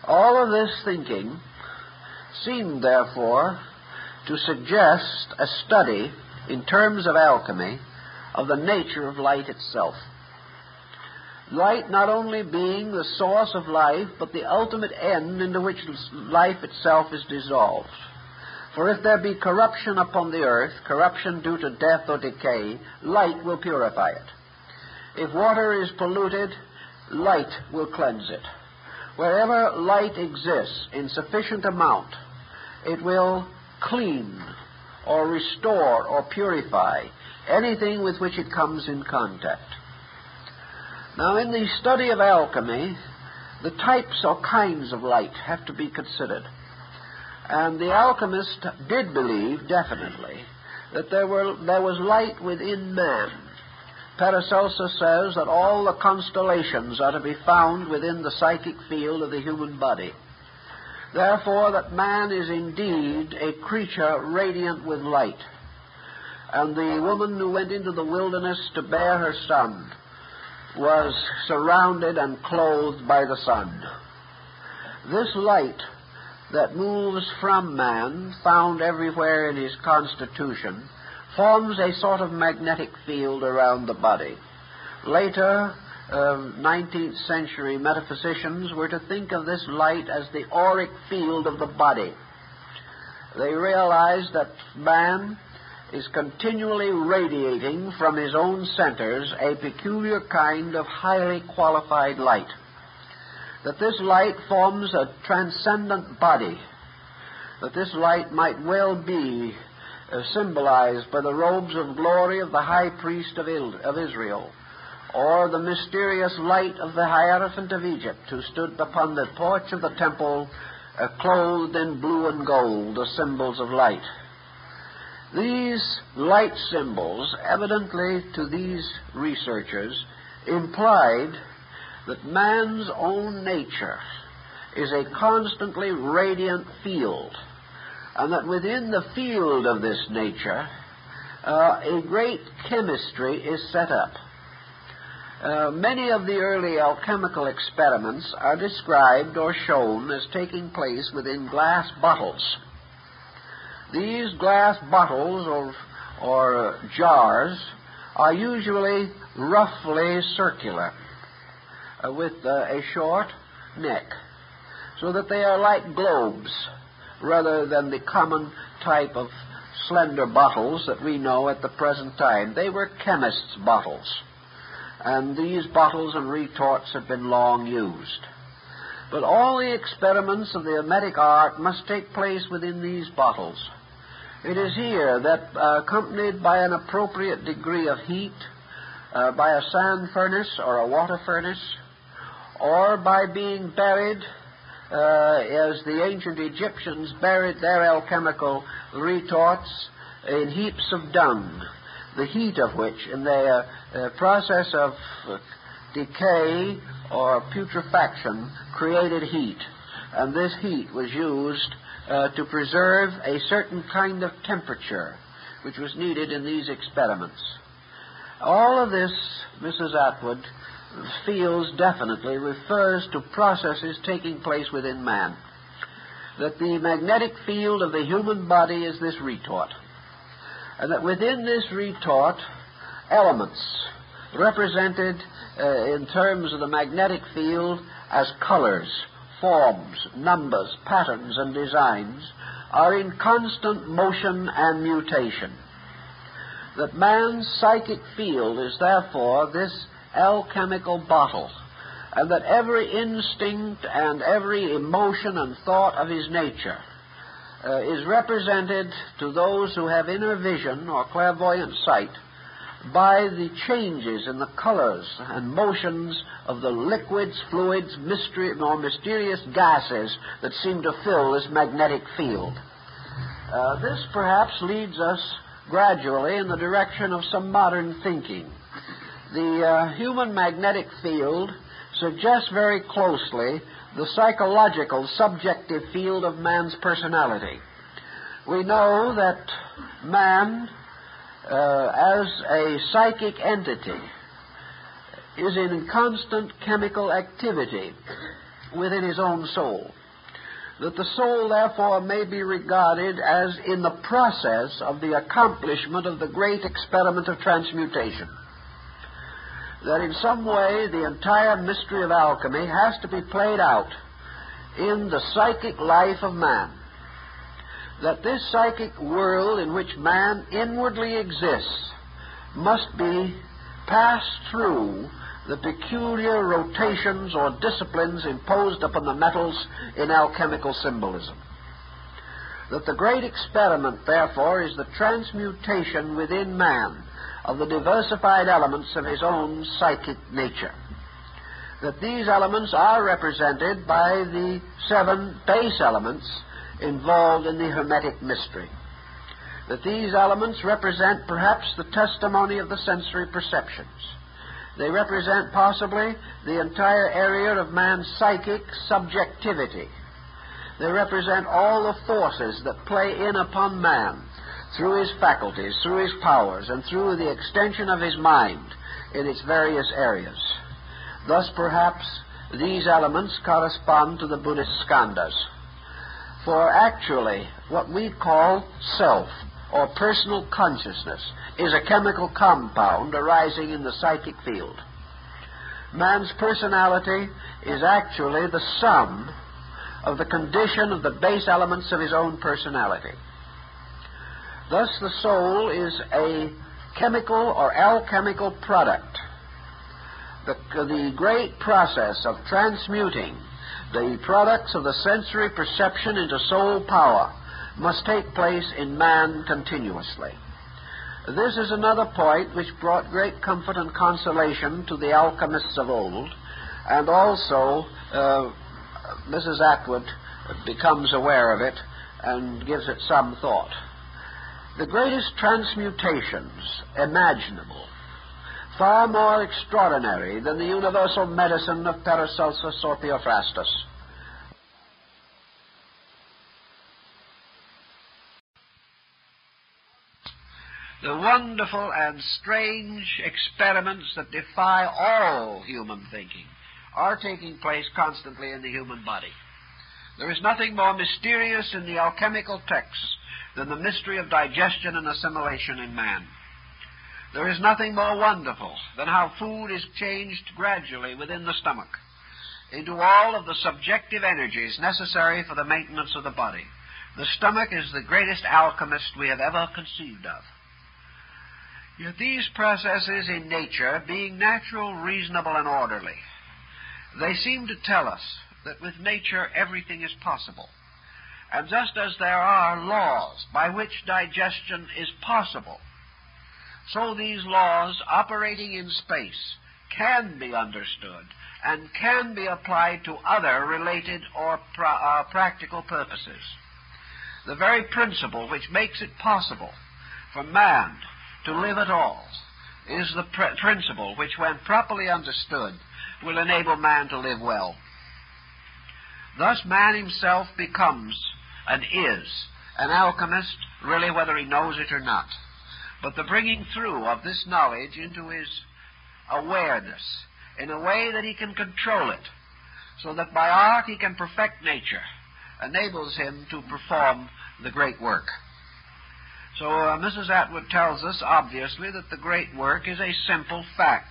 [SPEAKER 1] All of this thinking seemed, therefore, to suggest a study in terms of alchemy of the nature of light itself. Light not only being the source of life, but the ultimate end into which life itself is dissolved. For if there be corruption upon the earth, corruption due to death or decay, light will purify it. If water is polluted, light will cleanse it. Wherever light exists in sufficient amount, it will clean or restore or purify anything with which it comes in contact. Now, in the study of alchemy, the types or kinds of light have to be considered. And the alchemist did believe, definitely, that there, were, there was light within man. Paracelsus says that all the constellations are to be found within the psychic field of the human body. Therefore, that man is indeed a creature radiant with light. And the woman who went into the wilderness to bear her son was surrounded and clothed by the sun. This light that moves from man, found everywhere in his constitution, forms a sort of magnetic field around the body. Later, uh, um, 19th century metaphysicians were to think of this light as the auric field of the body. They realized that man is continually radiating from his own centers a peculiar kind of highly qualified light. that this light forms a transcendent body, that this light might well be uh, symbolized by the robes of glory of the high priest of, Il- of Israel, or the mysterious light of the Hierophant of Egypt, who stood upon the porch of the temple uh, clothed in blue and gold, the symbols of light. These light symbols, evidently to these researchers, implied that man's own nature is a constantly radiant field, and that within the field of this nature, uh, a great chemistry is set up. Uh, many of the early alchemical experiments are described or shown as taking place within glass bottles. These glass bottles or, or jars are usually roughly circular uh, with uh, a short neck, so that they are like globes rather than the common type of slender bottles that we know at the present time. They were chemists' bottles, and these bottles and retorts have been long used. But all the experiments of the Hermetic art must take place within these bottles. It is here that, uh, accompanied by an appropriate degree of heat, uh, by a sand furnace or a water furnace, or by being buried uh, as the ancient Egyptians buried their alchemical retorts in heaps of dung, the heat of which, in their uh, process of decay or putrefaction, created heat. And this heat was used uh, to preserve a certain kind of temperature which was needed in these experiments. All of this, Mrs. Atwood feels definitely refers to processes taking place within man. That the magnetic field of the human body is this retort. And that within this retort, elements represented uh, in terms of the magnetic field as colors, forms, numbers, patterns, and designs are in constant motion and mutation. That man's psychic field is therefore this alchemical bottle, and that every instinct and every emotion and thought of his nature uh, is represented to those who have inner vision or clairvoyant sight by the changes in the colors and motions of the liquids, fluids, mystery, or mysterious gases that seem to fill this magnetic field. Uh, this perhaps leads us gradually in the direction of some modern thinking. The uh, human magnetic field suggests very closely the psychological, subjective field of man's personality. We know that man uh, as a psychic entity is in constant chemical activity within his own soul. That the soul, therefore, may be regarded as in the process of the accomplishment of the great experiment of transmutation. That in some way the entire mystery of alchemy has to be played out in the psychic life of man that this psychic world in which man inwardly exists must be passed through the peculiar rotations or disciplines imposed upon the metals in alchemical symbolism. That the great experiment, therefore, is the transmutation within man of the diversified elements of his own psychic nature. That these elements are represented by the seven base elements involved in the Hermetic mystery. That these elements represent perhaps the testimony of the sensory perceptions. They represent possibly the entire area of man's psychic subjectivity. They represent all the forces that play in upon man through his faculties, through his powers, and through the extension of his mind in its various areas. Thus, perhaps, these elements correspond to the Buddhist skandhas. For actually, what we call self or personal consciousness is a chemical compound arising in the psychic field. Man's personality is actually the sum of the condition of the base elements of his own personality. Thus, the soul is a chemical or alchemical product the, the great process of transmuting the products of the sensory perception into soul power must take place in man continuously. This is another point which brought great comfort and consolation to the alchemists of old, and also uh, Mrs. Atwood becomes aware of it and gives it some thought. The greatest transmutations imaginable, far more extraordinary than the universal medicine of Paracelsus or Theophrastus, the wonderful and strange experiments that defy all human thinking are taking place constantly in the human body. There is nothing more mysterious in the alchemical texts than the mystery of digestion and assimilation in man. There is nothing more wonderful than how food is changed gradually within the stomach into all of the subjective energies necessary for the maintenance of the body. The stomach is the greatest alchemist we have ever conceived of. Yet these processes in nature, being natural, reasonable, and orderly, they seem to tell us that with nature everything is possible. And just as there are laws by which digestion is possible, so these laws operating in space can be understood and can be applied to other related or pra- uh, practical purposes. The very principle which makes it possible for man to live at all is the pr- principle which, when properly understood, will enable man to live well. Thus, man himself becomes and is an alchemist, really, whether he knows it or not. But the bringing through of this knowledge into his awareness in a way that he can control it, so that by art he can perfect nature, enables him to perform the great work. So uh, Mrs. Atwood tells us, obviously, that the great work is a simple fact,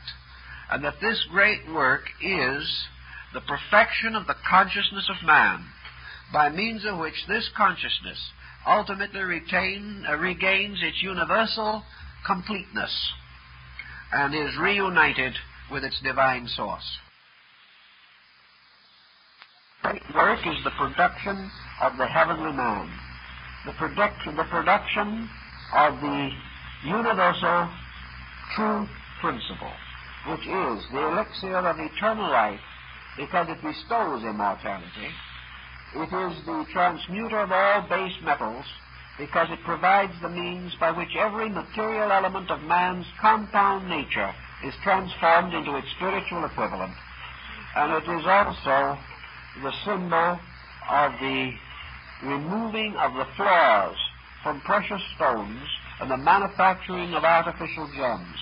[SPEAKER 1] and that this great work is the perfection of the consciousness of man, by means of which this consciousness ultimately retain, uh, regains its universal completeness and is reunited with its divine source. Great work is the production of the heavenly man the production, the production of the universal true principle, which is the elixir of eternal life, because it bestows immortality. It is the transmuter of all base metals, because it provides the means by which every material element of man's compound nature is transformed into its spiritual equivalent. And it is also the symbol of the removing of the flaws from precious stones and the manufacturing of artificial gems.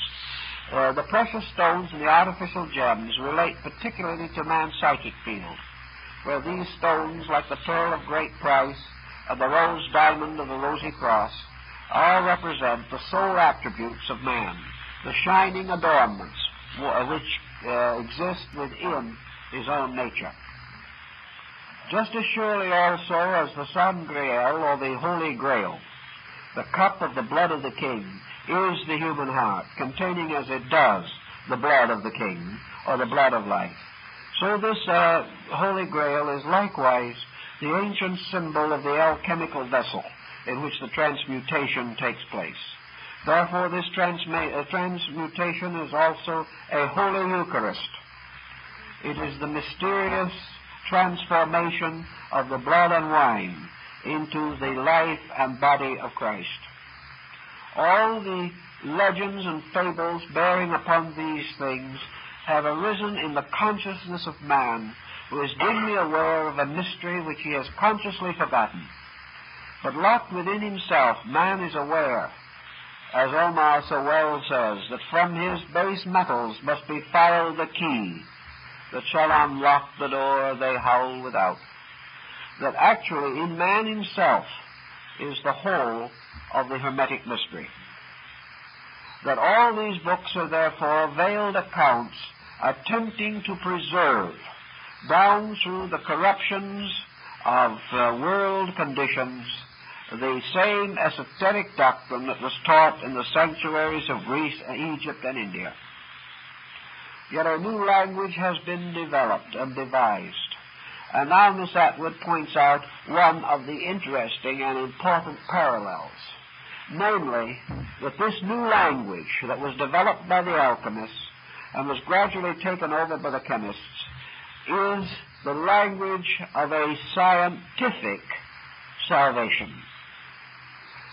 [SPEAKER 1] Uh, the precious stones and the artificial gems relate particularly to man's psychic field, where these stones, like the pearl of great price and the rose diamond of the rosy cross, all represent the soul attributes of man, the shining adornments which uh, exist within his own nature. Just as surely also as the Sangreal or the Holy Grail, the cup of the blood of the King, is the human heart, containing as it does the blood of the King, or the blood of life. So this uh, Holy Grail is likewise the ancient symbol of the alchemical vessel in which the transmutation takes place. Therefore, this transma- uh, transmutation is also a Holy Eucharist. It is the mysterious transformation of the blood and wine into the life and body of Christ. All the legends and fables bearing upon these things have arisen in the consciousness of man who is dimly aware of a mystery which he has consciously forgotten. But locked within himself, man is aware, as Omar so well says, that from his base metals must be filed the key that shall unlock the door they howl without. That actually in man himself is the whole of the Hermetic mystery. That all these books are therefore veiled accounts attempting to preserve down through the corruptions of uh, world conditions the same esoteric doctrine that was taught in the sanctuaries of Greece, and Egypt, and India. Yet a new language has been developed and devised. And now Miss Atwood points out one of the interesting and important parallels. Namely, that this new language that was developed by the alchemists and was gradually taken over by the chemists is the language of a scientific salvation.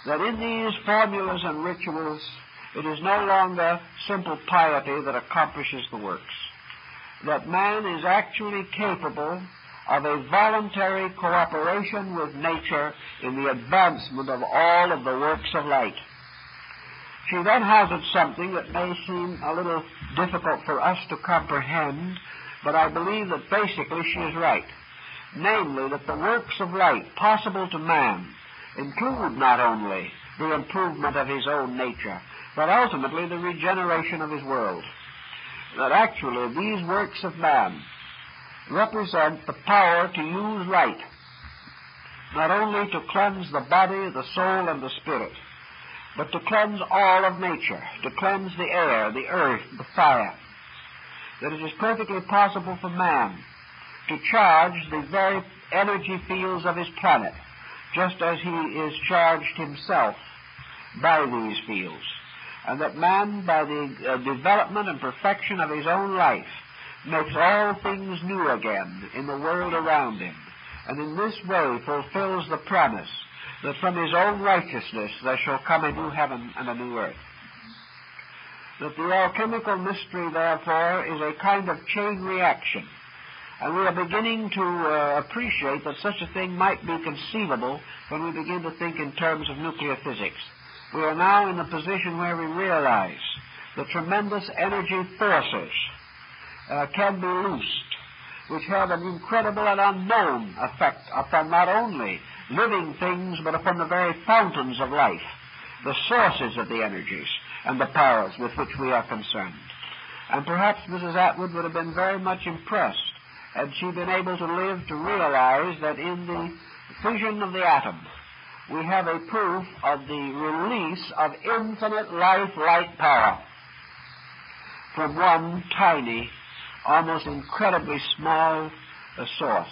[SPEAKER 1] That in these formulas and rituals, it is no longer simple piety that accomplishes the works. That man is actually capable of a voluntary cooperation with nature in the advancement of all of the works of light. She then hazards something that may seem a little difficult for us to comprehend, but I believe that basically she is right. Namely, that the works of light possible to man include not only the improvement of his own nature, but ultimately the regeneration of his world. That actually these works of man represent the power to use light, not only to cleanse the body, the soul, and the spirit, but to cleanse all of nature, to cleanse the air, the earth, the fire. That it is perfectly possible for man to charge the very energy fields of his planet, just as he is charged himself by these fields. And that man, by the uh, development and perfection of his own life, makes all things new again in the world around him, and in this way fulfills the promise that from his own righteousness there shall come a new heaven and a new earth. That the alchemical mystery, therefore, is a kind of chain reaction. And we are beginning to uh, appreciate that such a thing might be conceivable when we begin to think in terms of nuclear physics. We are now in the position where we realize the tremendous energy forces uh, can be loosed, which have an incredible and unknown effect upon not only living things, but upon the very fountains of life, the sources of the energies and the powers with which we are concerned. And perhaps Mrs. Atwood would have been very much impressed had she been able to live to realize that in the fission of the atom, we have a proof of the release of infinite life-like power from one tiny almost incredibly small a source.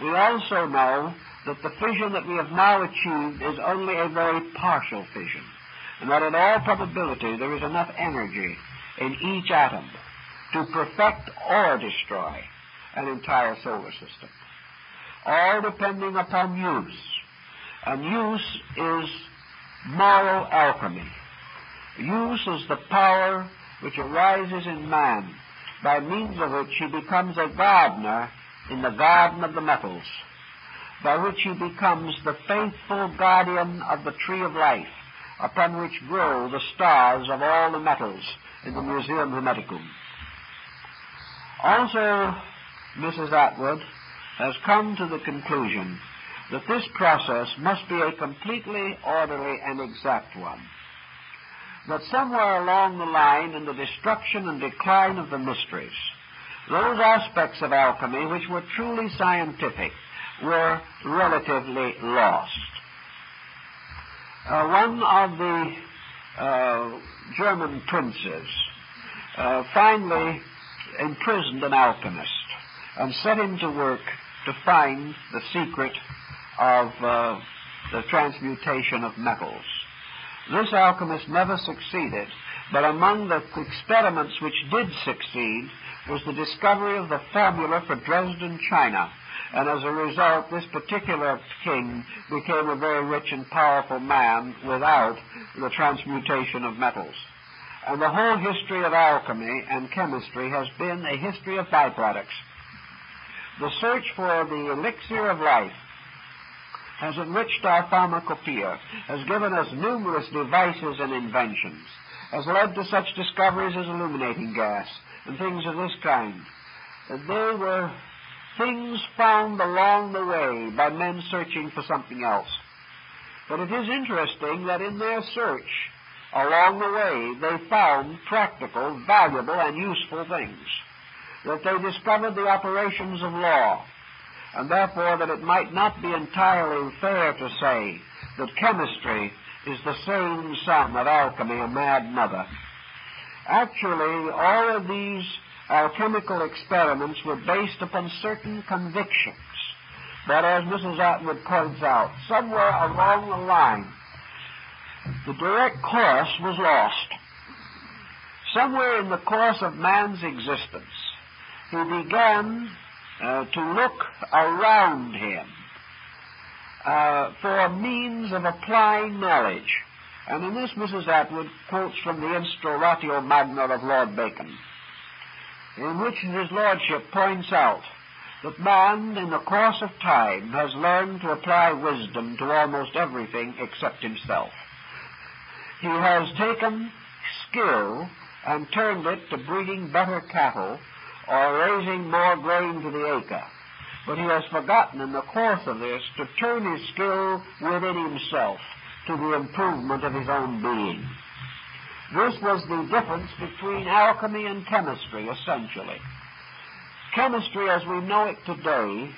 [SPEAKER 1] We also know that the fission that we have now achieved is only a very partial fission, and that in all probability there is enough energy in each atom to perfect or destroy an entire solar system, all depending upon use. And use is moral alchemy. Use is the power which arises in man by means of which he becomes a gardener in the garden of the metals, by which he becomes the faithful guardian of the tree of life, upon which grow the stars of all the metals in the Museum Hermeticum. Also, Mrs. Atwood has come to the conclusion that this process must be a completely orderly and exact one that somewhere along the line in the destruction and decline of the mysteries, those aspects of alchemy which were truly scientific were relatively lost. Uh, one of the uh, German princes uh, finally imprisoned an alchemist and set him to work to find the secret of uh, the transmutation of metals. This alchemist never succeeded, but among the experiments which did succeed was the discovery of the formula for Dresden china. And as a result, this particular king became a very rich and powerful man without the transmutation of metals. And the whole history of alchemy and chemistry has been a history of byproducts. The search for the elixir of life has enriched our pharmacopoeia, has given us numerous devices and inventions, has led to such discoveries as illuminating gas and things of this kind. And They were things found along the way by men searching for something else. But it is interesting that in their search along the way they found practical, valuable, and useful things. That they discovered the operations of law, and therefore that it might not be entirely fair to say that chemistry is the same son of alchemy, a mad mother. Actually, all of these alchemical experiments were based upon certain convictions. But as Mrs. Atwood points out, somewhere along the line, the direct course was lost. Somewhere in the course of man's existence, he began uh, to look around him uh, for a means of applying knowledge. And in this, Mrs. Atwood quotes from the Instauratio Magna of Lord Bacon, in which his lordship points out that man, in the course of time, has learned to apply wisdom to almost everything except himself. He has taken skill and turned it to breeding better cattle or raising more grain to the acre. But he has forgotten in the course of this to turn his skill within himself to the improvement of his own being. This was the difference between alchemy and chemistry, essentially. Chemistry, as we know it today,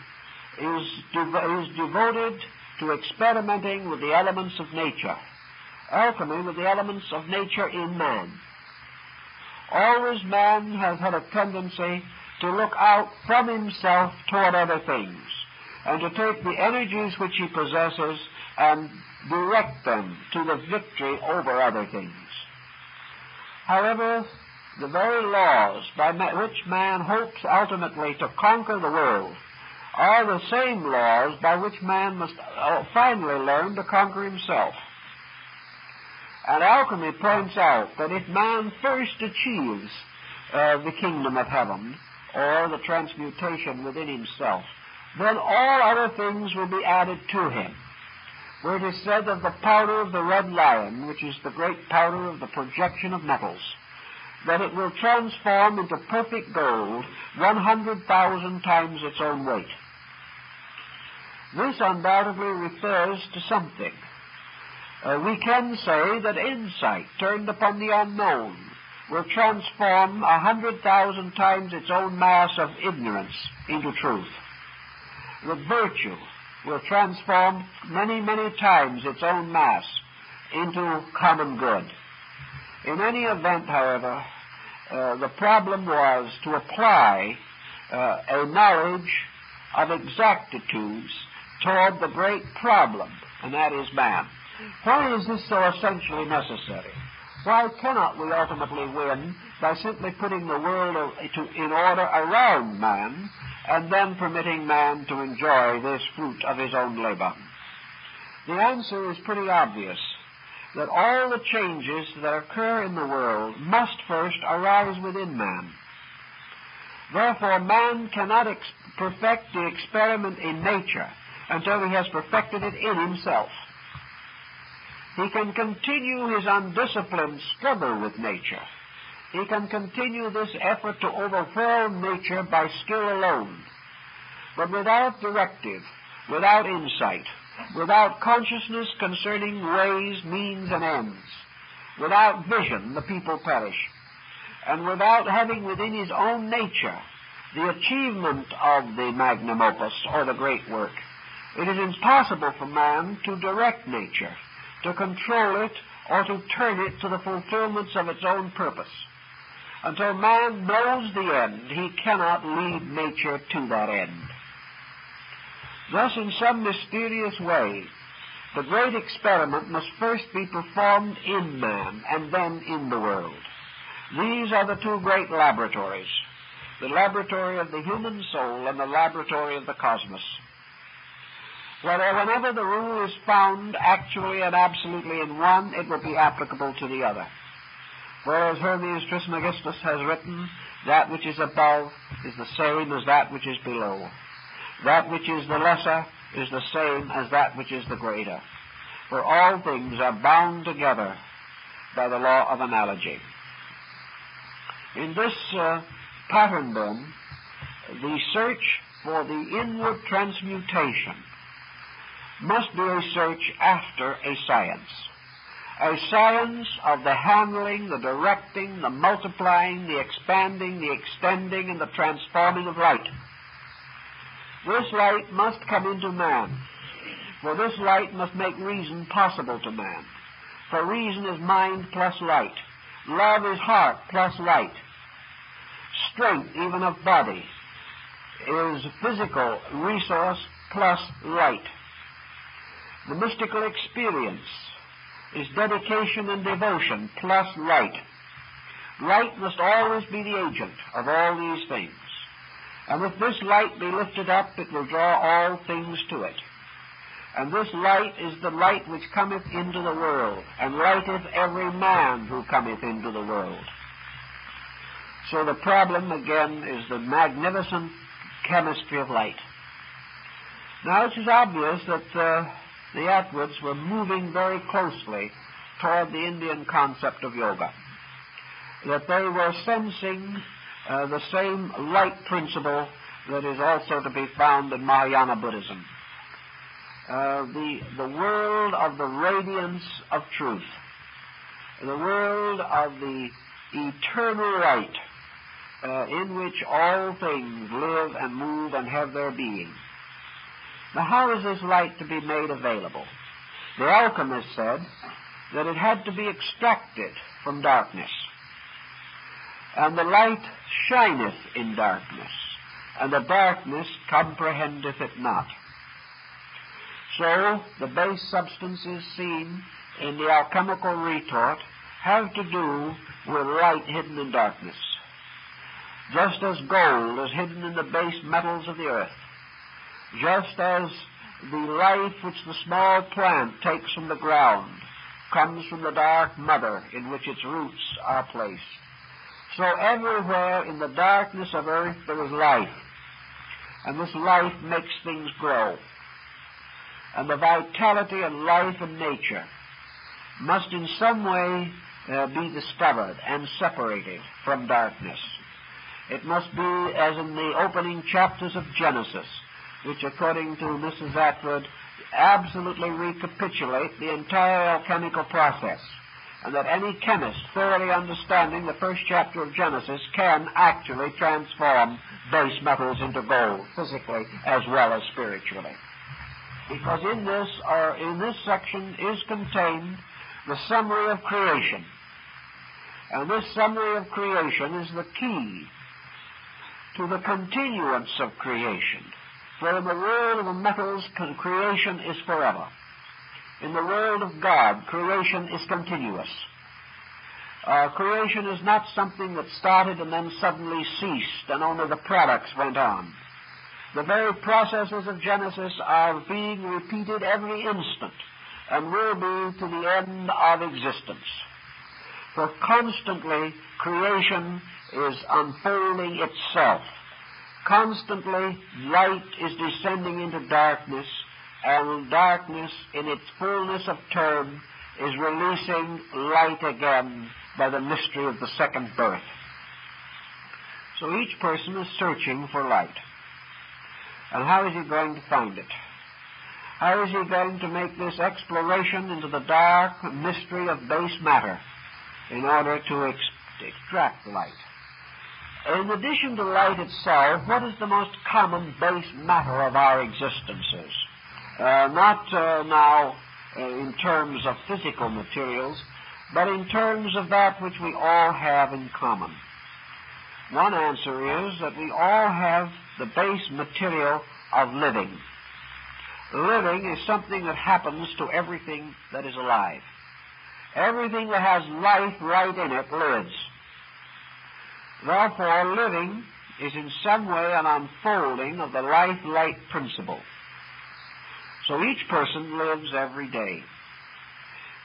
[SPEAKER 1] is, is devoted to experimenting with the elements of nature. Alchemy with the elements of nature in man. Always man has had a tendency to look out from himself toward other things and to take the energies which he possesses and direct them to the victory over other things. However, the very laws by which man hopes ultimately to conquer the world are the same laws by which man must uh, finally learn to conquer himself. And alchemy points out that if man first achieves uh, the kingdom of heaven, or the transmutation within himself, then all other things will be added to him. For it is said of the powder of the red lion, which is the great powder of the projection of metals, that it will transform into perfect gold 100,000 times its own weight. This undoubtedly refers to something uh, we can say that insight turned upon the unknown will transform a hundred thousand times its own mass of ignorance into truth. The virtue will transform many, many times its own mass into common good. In any event, however, uh, the problem was to apply uh, a knowledge of exactitudes toward the great problem, and that is man. Why is this so essentially necessary? Why cannot we ultimately win by simply putting the world in order around man and then permitting man to enjoy this fruit of his own labor? The answer is pretty obvious that all the changes that occur in the world must first arise within man. Therefore, man cannot perfect the experiment in nature until he has perfected it in himself he can continue his undisciplined struggle with nature. He can continue this effort to overwhelm nature by skill alone. But without directive, without insight, without consciousness concerning ways, means, and ends, without vision, the people perish. And without having within his own nature the achievement of the magnum opus or the great work, it is impossible for man to direct nature to control it or to turn it to the fulfillments of its own purpose. Until man knows the end, he cannot lead nature to that end. Thus, in some mysterious way, the great experiment must first be performed in man and then in the world. These are the two great laboratories the laboratory of the human soul and the laboratory of the cosmos whether whenever the rule is found actually and absolutely in one, it will be applicable to the other. Whereas Hermes Trismegistus has written, that which is above is the same as that which is below. That which is the lesser is the same as that which is the greater. For all things are bound together by the law of analogy. In this uh, pattern, then, the search for the inward transmutation must be a search after a science. A science of the handling, the directing, the multiplying, the expanding, the extending, and the transforming of light. This light must come into man, for this light must make reason possible to man. For reason is mind plus light. Love is heart plus light. strength, even of body, is physical resource plus light. The mystical experience is dedication and devotion plus light. Light must always be the agent of all these things. And if this light be lifted up, it will draw all things to it. And this light is the light which cometh into the world, and lighteth every man who cometh into the world. So the problem, again, is the magnificent chemistry of light. Now, it is obvious that uh, the Atwoods were moving very closely toward the Indian concept of yoga, that they were sensing uh, the same light principle that is also to be found in Mahayana Buddhism. Uh, the, the world of the radiance of truth, the world of the eternal light uh, in which all things live and move and have their being. Now, how is this light to be made available? The alchemist said that it had to be extracted from darkness. And the light shineth in darkness, and the darkness comprehendeth it not. So, the base substances seen in the alchemical retort have to do with light hidden in darkness. Just as gold is hidden in the base metals of the earth, just as the life which the small plant takes from the ground comes from the dark mother in which its roots are placed. So everywhere in the darkness of earth there is life. And this life makes things grow. And the vitality and life in nature must in some way uh, be discovered and separated from darkness. It must be as in the opening chapters of Genesis which, according to Mrs. Atwood, absolutely recapitulate the entire alchemical process, and that any chemist thoroughly understanding the first chapter of Genesis can actually transform base metals into gold, physically as well as spiritually. Because in this, or in this section, is contained the summary of creation. And this summary of creation is the key to the continuance of creation. For in the world of the metals, creation is forever. In the world of God, creation is continuous. Uh, creation is not something that started and then suddenly ceased and only the products went on. The very processes of Genesis are being repeated every instant and will be to the end of existence. For constantly creation is unfolding itself Constantly, light is descending into darkness, and darkness, in its fullness of term, is releasing light again by the mystery of the second birth. So each person is searching for light. And how is he going to find it? How is he going to make this exploration into the dark mystery of base matter in order to ex- extract light? In addition to light itself, what is the most common base matter of our existences? Uh, not uh, now uh, in terms of physical materials, but in terms of that which we all have in common. One answer is that we all have the base material of living. Living is something that happens to everything that is alive. Everything that has life right in it lives. Therefore, living is in some way an unfolding of the life light principle. So each person lives every day.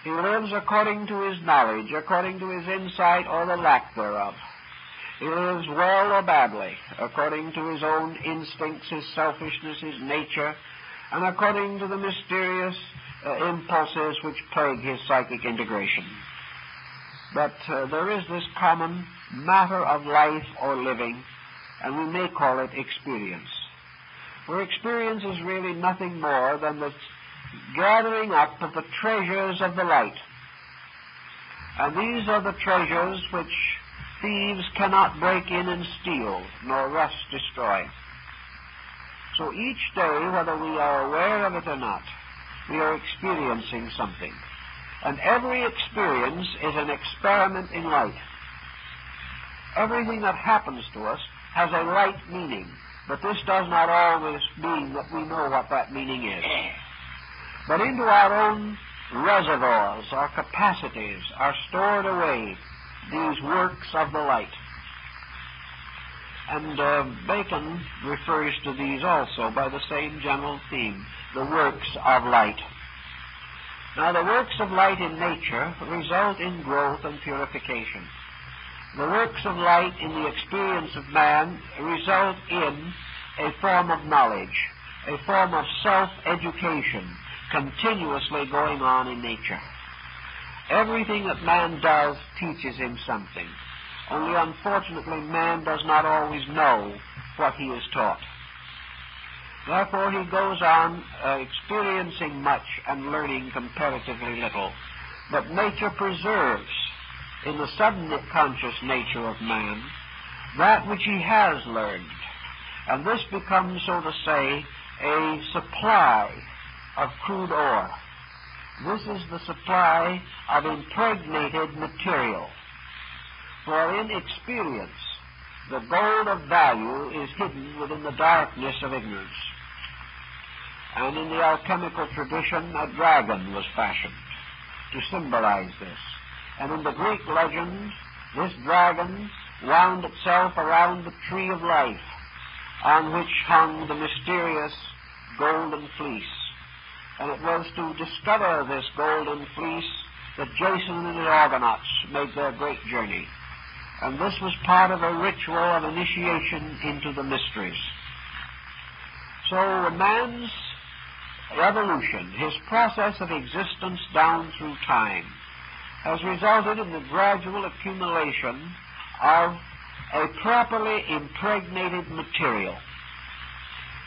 [SPEAKER 1] He lives according to his knowledge, according to his insight or the lack thereof. He lives well or badly, according to his own instincts, his selfishness, his nature, and according to the mysterious uh, impulses which plague his psychic integration. But uh, there is this common matter of life or living, and we may call it experience. For experience is really nothing more than the gathering up of the treasures of the light. And these are the treasures which thieves cannot break in and steal, nor rust destroy. So each day, whether we are aware of it or not, we are experiencing something. And every experience is an experiment in light. Everything that happens to us has a right meaning, but this does not always mean that we know what that meaning is. But into our own reservoirs, our capacities, are stored away these works of the light. And uh, Bacon refers to these also by the same general theme, the works of light. Now, the works of light in nature result in growth and purification. The works of light in the experience of man result in a form of knowledge, a form of self-education continuously going on in nature. Everything that man does teaches him something. Only unfortunately, man does not always know what he is taught. Therefore, he goes on uh, experiencing much and learning comparatively little. But nature preserves, in the subconscious nature of man, that which he has learned. And this becomes, so to say, a supply of crude ore. This is the supply of impregnated material. For in experience, the gold of value is hidden within the darkness of ignorance. And in the alchemical tradition, a dragon was fashioned to symbolize this. And in the Greek legend, this dragon wound itself around the tree of life on which hung the mysterious golden fleece. And it was to discover this golden fleece that Jason and the Argonauts made their great journey. And this was part of a ritual of initiation into the mysteries. So a man's evolution, his process of existence down through time, has resulted in the gradual accumulation of a properly impregnated material.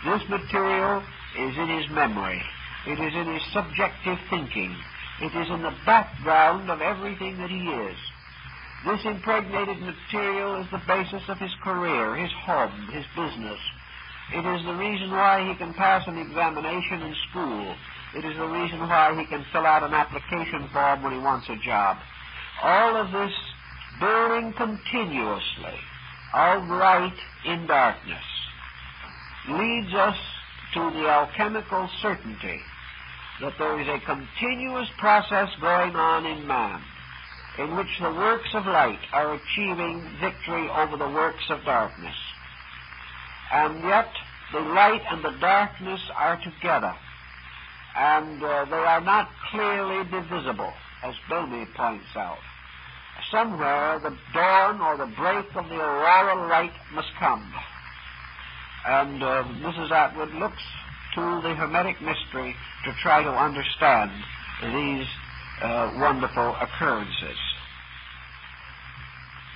[SPEAKER 1] This material is in his memory. It is in his subjective thinking. It is in the background of everything that he is. This impregnated material is the basis of his career, his home, his business. It is the reason why he can pass an examination in school. It is the reason why he can fill out an application form when he wants a job. All of this building continuously of light in darkness leads us to the alchemical certainty that there is a continuous process going on in man in which the works of light are achieving victory over the works of darkness. And yet, the light and the darkness are together, and uh, they are not clearly divisible, as Bellamy points out. Somewhere the dawn or the break of the auroral light must come. And uh, Mrs. Atwood looks to the Hermetic mystery to try to understand these uh, wonderful occurrences.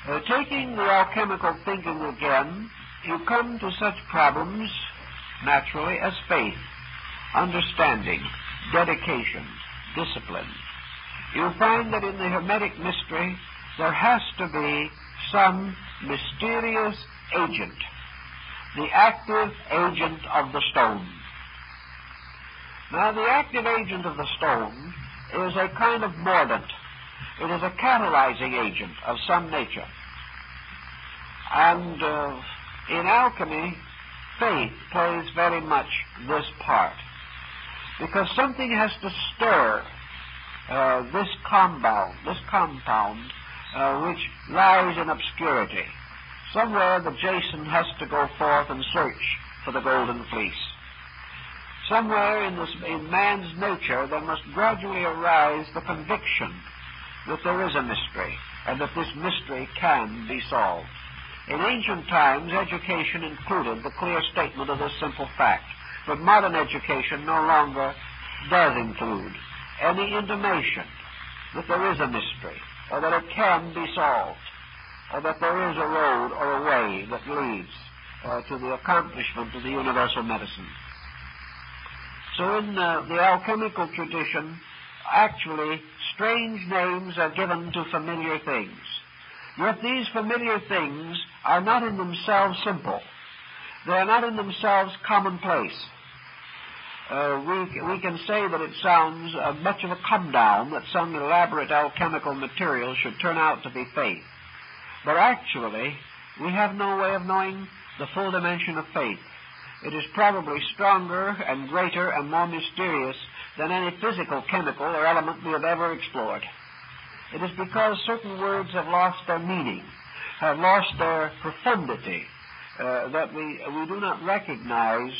[SPEAKER 1] Uh, taking the alchemical thinking again, you come to such problems, naturally, as faith, understanding, dedication, discipline. You find that in the Hermetic mystery, there has to be some mysterious agent, the active agent of the stone. Now, the active agent of the stone is a kind of mordant. It is a catalyzing agent of some nature. And uh, in alchemy, faith plays very much this part. Because something has to stir uh, this compound, this compound, uh, which lies in obscurity. Somewhere the Jason has to go forth and search for the golden fleece. Somewhere in, this, in man's nature there must gradually arise the conviction that there is a mystery and that this mystery can be solved. In ancient times, education included the clear statement of this simple fact, but modern education no longer does include any intimation that there is a mystery, or that it can be solved, or that there is a road or a way that leads uh, to the accomplishment of the universal medicine. So in uh, the alchemical tradition, actually, strange names are given to familiar things. Yet these familiar things are not in themselves simple. They are not in themselves commonplace. Uh, we, we can say that it sounds uh, much of a come down that some elaborate alchemical material should turn out to be faith. But actually, we have no way of knowing the full dimension of faith. It is probably stronger and greater and more mysterious than any physical, chemical, or element we have ever explored. It is because certain words have lost their meaning, have lost their profundity, uh, that we, we do not recognize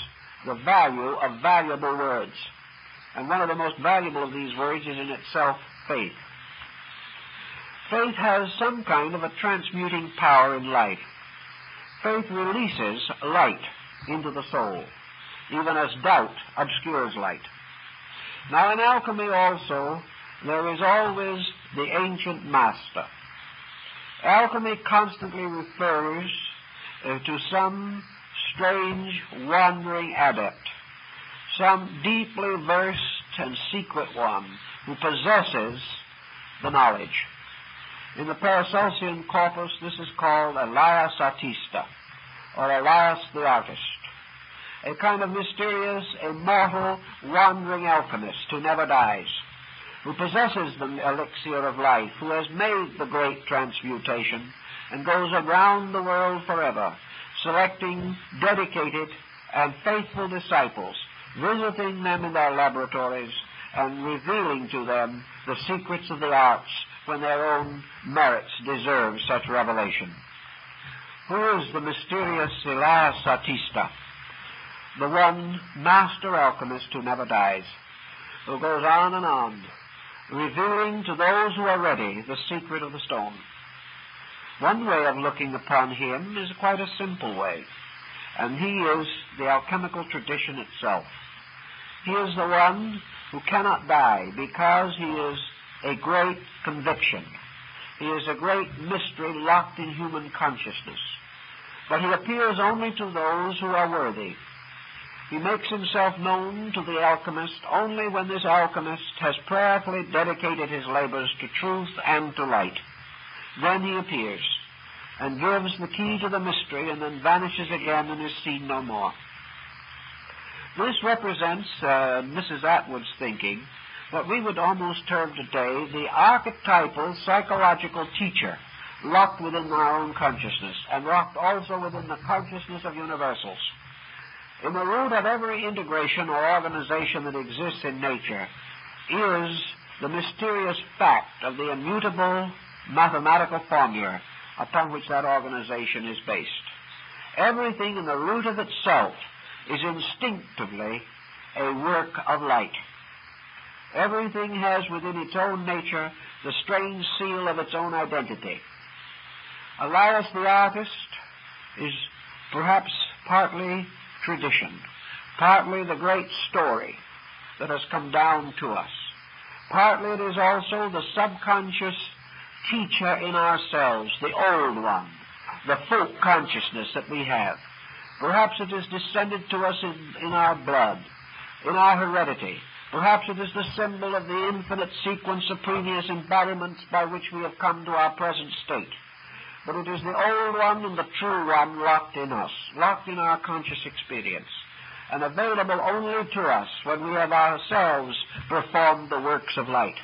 [SPEAKER 1] the value of valuable words. And one of the most valuable of these words is in itself faith. Faith has some kind of a transmuting power in life. Faith releases light into the soul, even as doubt obscures light. Now, in alchemy also, there is always the ancient master. Alchemy constantly refers uh, to some strange, wandering adept, some deeply versed and secret one who possesses the knowledge. In the Paracelsian corpus, this is called Elias Artista, or Elias the artist, a kind of mysterious, immortal, wandering alchemist who never dies, who possesses the elixir of life, who has made the great transmutation, and goes around the world forever, selecting dedicated and faithful disciples, visiting them in their laboratories, and revealing to them the secrets of the arts when their own merits deserve such revelation. Who is the mysterious Elias Artista? The one master alchemist who never dies, who goes on and on, revealing to those who are ready the secret of the stone. One way of looking upon him is quite a simple way, and he is the alchemical tradition itself. He is the one who cannot die because he is a great conviction. He is a great mystery locked in human consciousness. But he appears only to those who are worthy. He makes himself known to the alchemist only when this alchemist has prayerfully dedicated his labors to truth and to light. Then he appears and gives the key to the mystery and then vanishes again and is seen no more. This represents uh, Mrs. Atwood's thinking what we would almost term today the archetypal psychological teacher locked within our own consciousness and locked also within the consciousness of universals. In the root of every integration or organization that exists in nature is the mysterious fact of the immutable mathematical formula upon which that organization is based. Everything in the root of itself is instinctively a work of light. Everything has within its own nature the strange seal of its own identity. Elias the artist is perhaps partly tradition, partly the great story that has come down to us. Partly it is also the subconscious teacher in ourselves, the old one, the folk consciousness that we have. Perhaps it is descended to us in, in our blood, in our heredity, Perhaps it is the symbol of the infinite sequence of previous embodiments by which we have come to our present state. But it is the old one and the true one locked in us, locked in our conscious experience, and available only to us when we have ourselves performed the works of light.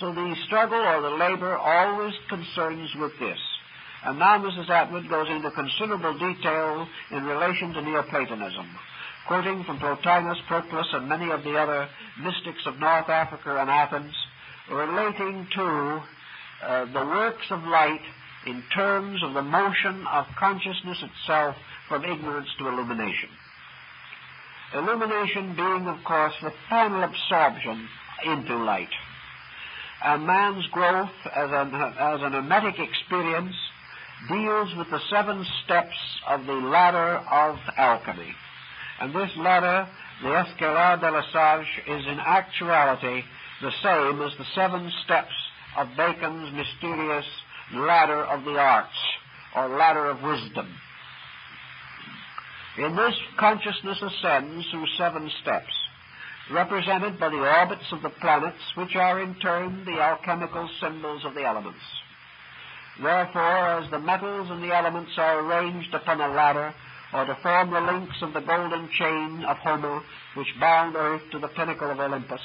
[SPEAKER 1] So the struggle or the labor always concerns with this. And now Mrs. Atwood goes into considerable detail in relation to Neoplatonism quoting from Plotinus, Proclus, and many of the other mystics of North Africa and Athens, relating to uh, the works of light in terms of the motion of consciousness itself from ignorance to illumination. Illumination being, of course, the final absorption into light. And man's growth as an, as an Hermetic experience deals with the seven steps of the ladder of alchemy. And this ladder, the Escalade de la Sage, is in actuality the same as the seven steps of Bacon's mysterious ladder of the arts, or ladder of wisdom. In this, consciousness ascends through seven steps, represented by the orbits of the planets, which are in turn the alchemical symbols of the elements. Therefore, as the metals and the elements are arranged upon a ladder, or to form the links of the golden chain of Homer, which bound earth to the pinnacle of Olympus.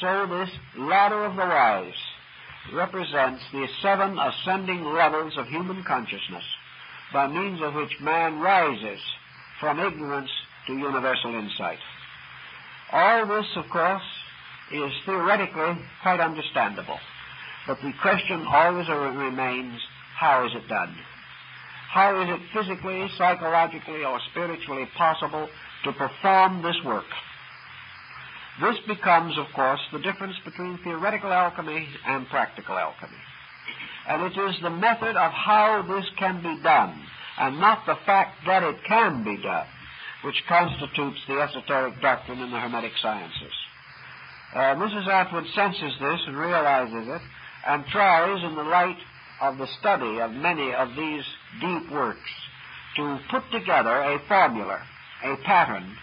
[SPEAKER 1] So this ladder of the wise represents the seven ascending levels of human consciousness by means of which man rises from ignorance to universal insight. All this, of course, is theoretically quite understandable, but the question always remains, how is it done? How is it physically, psychologically, or spiritually possible to perform this work? This becomes, of course, the difference between theoretical alchemy and practical alchemy. And it is the method of how this can be done, and not the fact that it can be done, which constitutes the esoteric doctrine in the Hermetic sciences. Uh, Mrs. Atwood senses this and realizes it, and tries, in the light of the study of many of these deep works, to put together a formula, a pattern,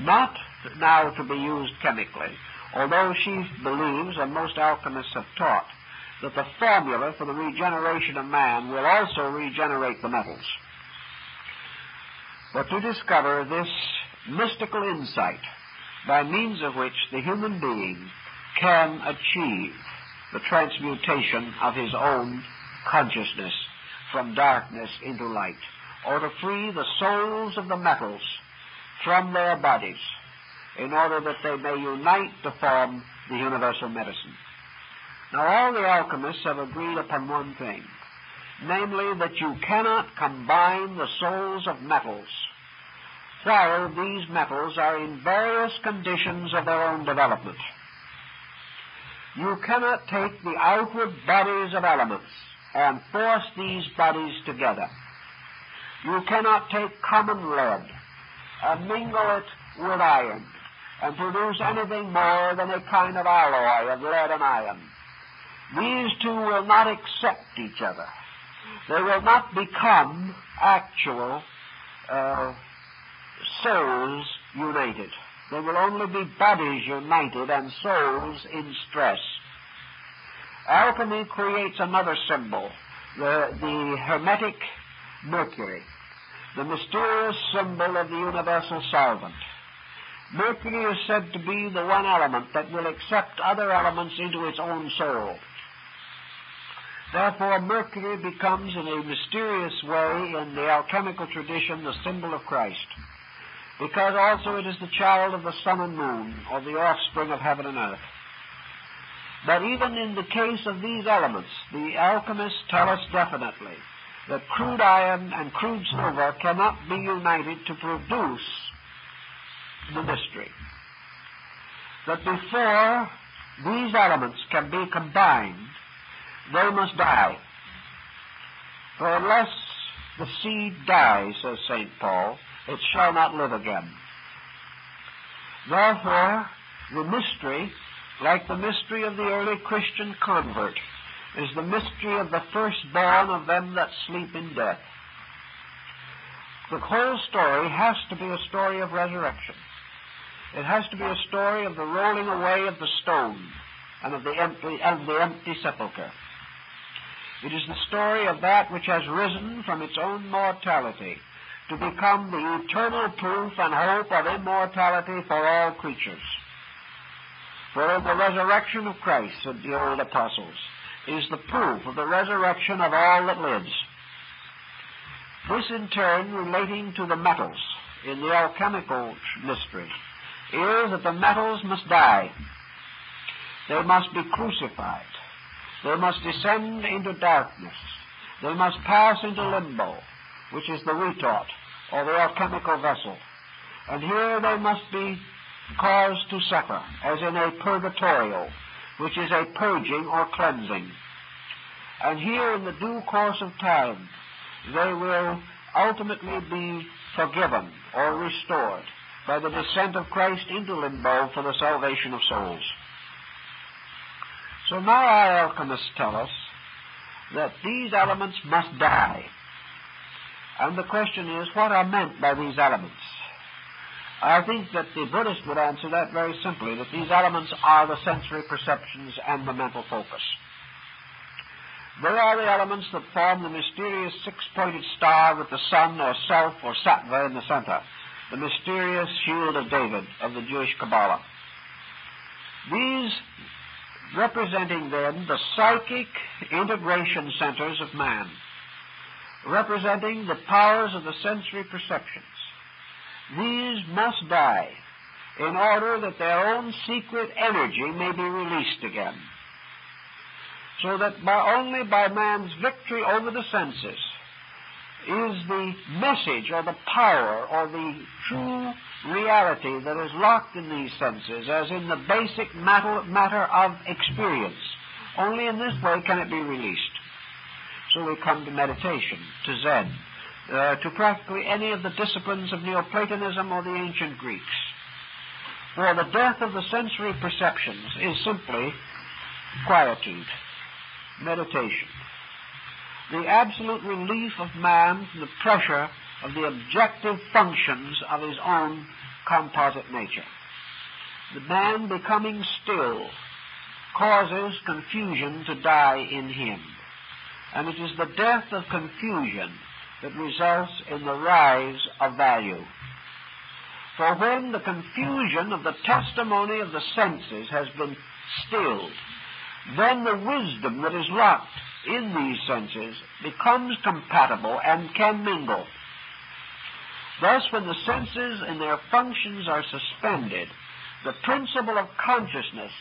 [SPEAKER 1] not now to be used chemically, although she believes, and most alchemists have taught, that the formula for the regeneration of man will also regenerate the metals. But to discover this mystical insight by means of which the human being can achieve the transmutation of his own consciousness from darkness into light, or to free the souls of the metals from their bodies in order that they may unite to form the universal medicine. Now, all the alchemists have agreed upon one thing, namely that you cannot combine the souls of metals while these metals are in various conditions of their own development. You cannot take the outward bodies of elements and force these bodies together. You cannot take common lead and mingle it with iron and produce anything more than a kind of alloy of lead and iron. These two will not accept each other. They will not become actual uh, souls united. They will only be bodies united and souls in stress. Alchemy creates another symbol, the, the Hermetic Mercury, the mysterious symbol of the universal solvent. Mercury is said to be the one element that will accept other elements into its own soul. Therefore, Mercury becomes, in a mysterious way, in the alchemical tradition, the symbol of Christ. Because also it is the child of the sun and moon, or the offspring of heaven and earth. But even in the case of these elements, the alchemists tell us definitely that crude iron and crude silver cannot be united to produce the mystery. That before these elements can be combined, they must die. For unless the seed dies, says St. Paul, it shall not live again. Therefore, the mystery, like the mystery of the early Christian convert, is the mystery of the firstborn of them that sleep in death. The whole story has to be a story of resurrection. It has to be a story of the rolling away of the stone and of the empty, of the empty sepulchre. It is the story of that which has risen from its own mortality to become the eternal proof and hope of immortality for all creatures. For the resurrection of Christ, said the old apostles, is the proof of the resurrection of all that lives. This in turn relating to the metals in the alchemical mystery is that the metals must die. They must be crucified. They must descend into darkness. They must pass into limbo, which is the retort, or the alchemical vessel. And here they must be caused to suffer, as in a purgatorial, which is a purging or cleansing. And here, in the due course of time, they will ultimately be forgiven or restored by the descent of Christ into limbo for the salvation of souls. So now our alchemists tell us that these elements must die. And the question is, what are meant by these elements? I think that the Buddhist would answer that very simply, that these elements are the sensory perceptions and the mental focus. They are the elements that form the mysterious six-pointed star with the sun or self or sattva in the center the mysterious shield of David of the Jewish Kabbalah. These representing then the psychic integration centers of man, representing the powers of the sensory perceptions. These must die in order that their own secret energy may be released again. So that by, only by man's victory over the senses is the message or the power or the true reality that is locked in these senses, as in the basic matter, of experience. Only in this way can it be released. So we come to meditation, to Zen, uh, to practically any of the disciplines of Neoplatonism or the ancient Greeks. For the death of the sensory perceptions is simply quietude, meditation the absolute relief of man from the pressure of the objective functions of his own composite nature. The man becoming still causes confusion to die in him. And it is the death of confusion that results in the rise of value. For when the confusion of the testimony of the senses has been stilled, then the wisdom that is locked in these senses becomes compatible and can mingle. Thus, when the senses and their functions are suspended, the principle of consciousness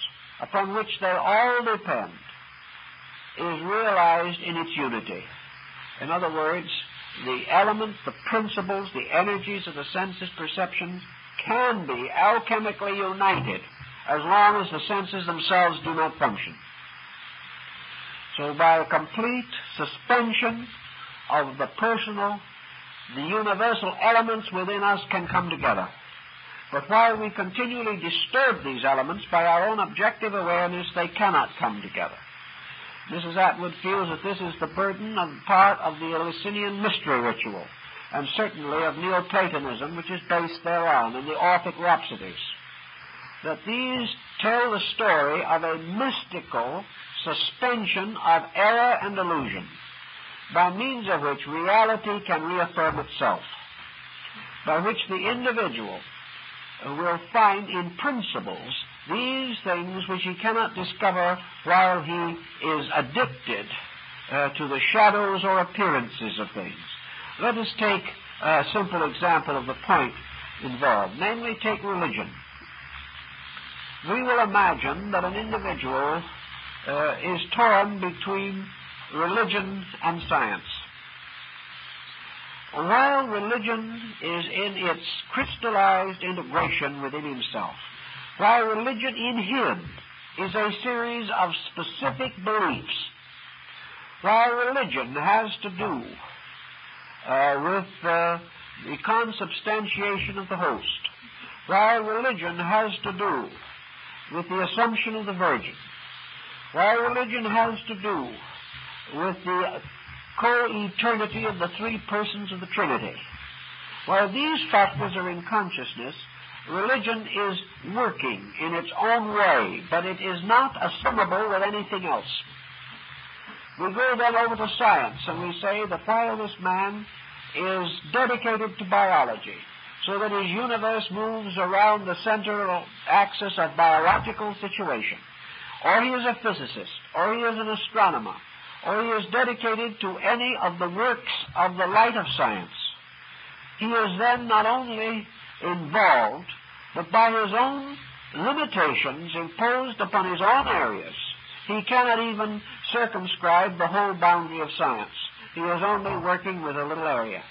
[SPEAKER 1] upon which they all depend is realized in its unity. In other words, the elements, the principles, the energies of the senses perceptions can be alchemically united as long as the senses themselves do not function. So by a complete suspension of the personal, the universal elements within us can come together. But while we continually disturb these elements by our own objective awareness, they cannot come together. Mrs. Atwood feels that this is the burden of part of the Eleusinian mystery ritual, and certainly of Neoplatonism, which is based thereon, and the Orphic Rhapsodies. That these tell the story of a mystical suspension of error and illusion, by means of which reality can reaffirm itself, by which the individual will find in principles these things which he cannot discover while he is addicted uh, to the shadows or appearances of things. Let us take a simple example of the point involved, namely, take religion. We will imagine that an individual uh, is torn between religion and science. While religion is in its crystallized integration within himself, while religion in him is a series of specific beliefs, while religion has to do uh, with uh, the consubstantiation of the host, while religion has to do with the assumption of the Virgin, while religion has to do with the co-eternity of the three persons of the Trinity. While these factors are in consciousness, religion is working in its own way, but it is not assimilable with anything else. We go then over to science and we say that while man is dedicated to biology, so that his universe moves around the central axis of biological situation, or he is a physicist, or he is an astronomer, or he is dedicated to any of the works of the light of science, he is then not only involved, but by his own limitations imposed upon his own areas, he cannot even circumscribe the whole boundary of science. He is only working with a little area.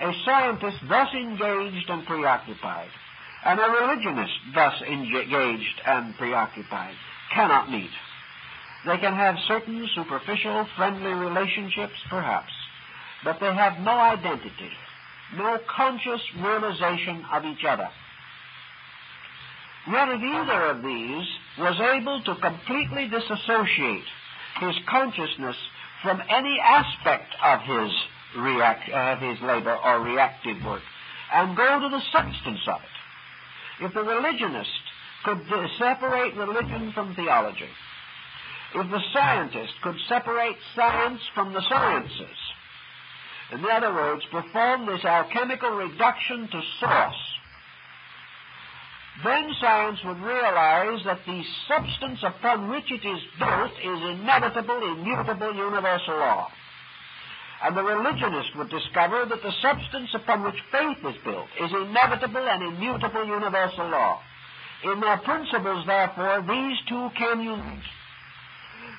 [SPEAKER 1] A scientist thus engaged and preoccupied, and a religionist thus engaged and preoccupied, cannot meet. They can have certain superficial, friendly relationships, perhaps, but they have no identity, no conscious realization of each other. Yet if either of these was able to completely disassociate his consciousness from any aspect of his, react, of his labor or reactive work and go to the substance of it, if the religionist could separate religion from theology, if the scientist could separate science from the sciences, in other words, perform this alchemical reduction to source, then science would realize that the substance upon which it is built is inevitable, immutable, universal law. And the religionist would discover that the substance upon which faith is built is inevitable and immutable universal law. In their principles, therefore, these two can unite.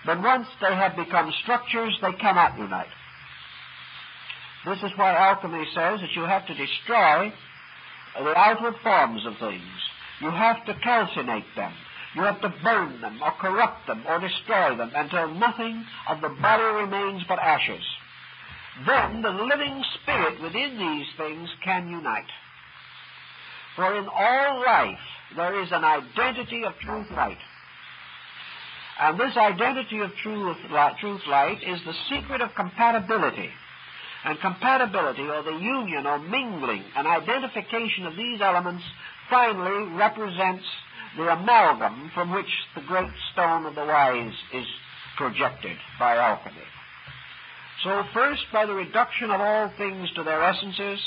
[SPEAKER 1] But once they have become structures, they cannot unite. This is why alchemy says that you have to destroy the outward forms of things. You have to calcinate them. You have to burn them or corrupt them or destroy them until nothing of the body remains but ashes. Then the living spirit within these things can unite. For in all life there is an identity of truth light. And this identity of truth, truth light is the secret of compatibility. And compatibility, or the union or mingling and identification of these elements, finally represents the amalgam from which the great stone of the wise is projected by alchemy. So, first, by the reduction of all things to their essences,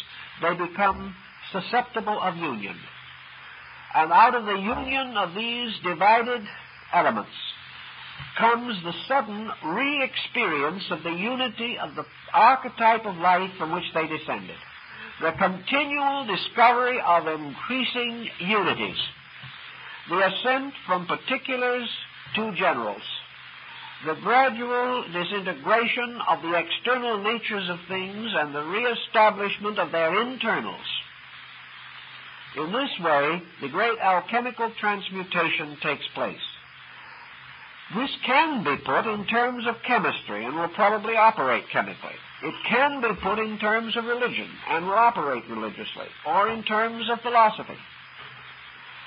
[SPEAKER 1] they become susceptible of union. And out of the union of these divided elements comes the sudden re experience of the unity of the archetype of life from which they descended. The continual discovery of increasing unities. The ascent from particulars to generals. The gradual disintegration of the external natures of things and the re-establishment of their internals. In this way, the great alchemical transmutation takes place. This can be put in terms of chemistry and will probably operate chemically. It can be put in terms of religion and will operate religiously, or in terms of philosophy.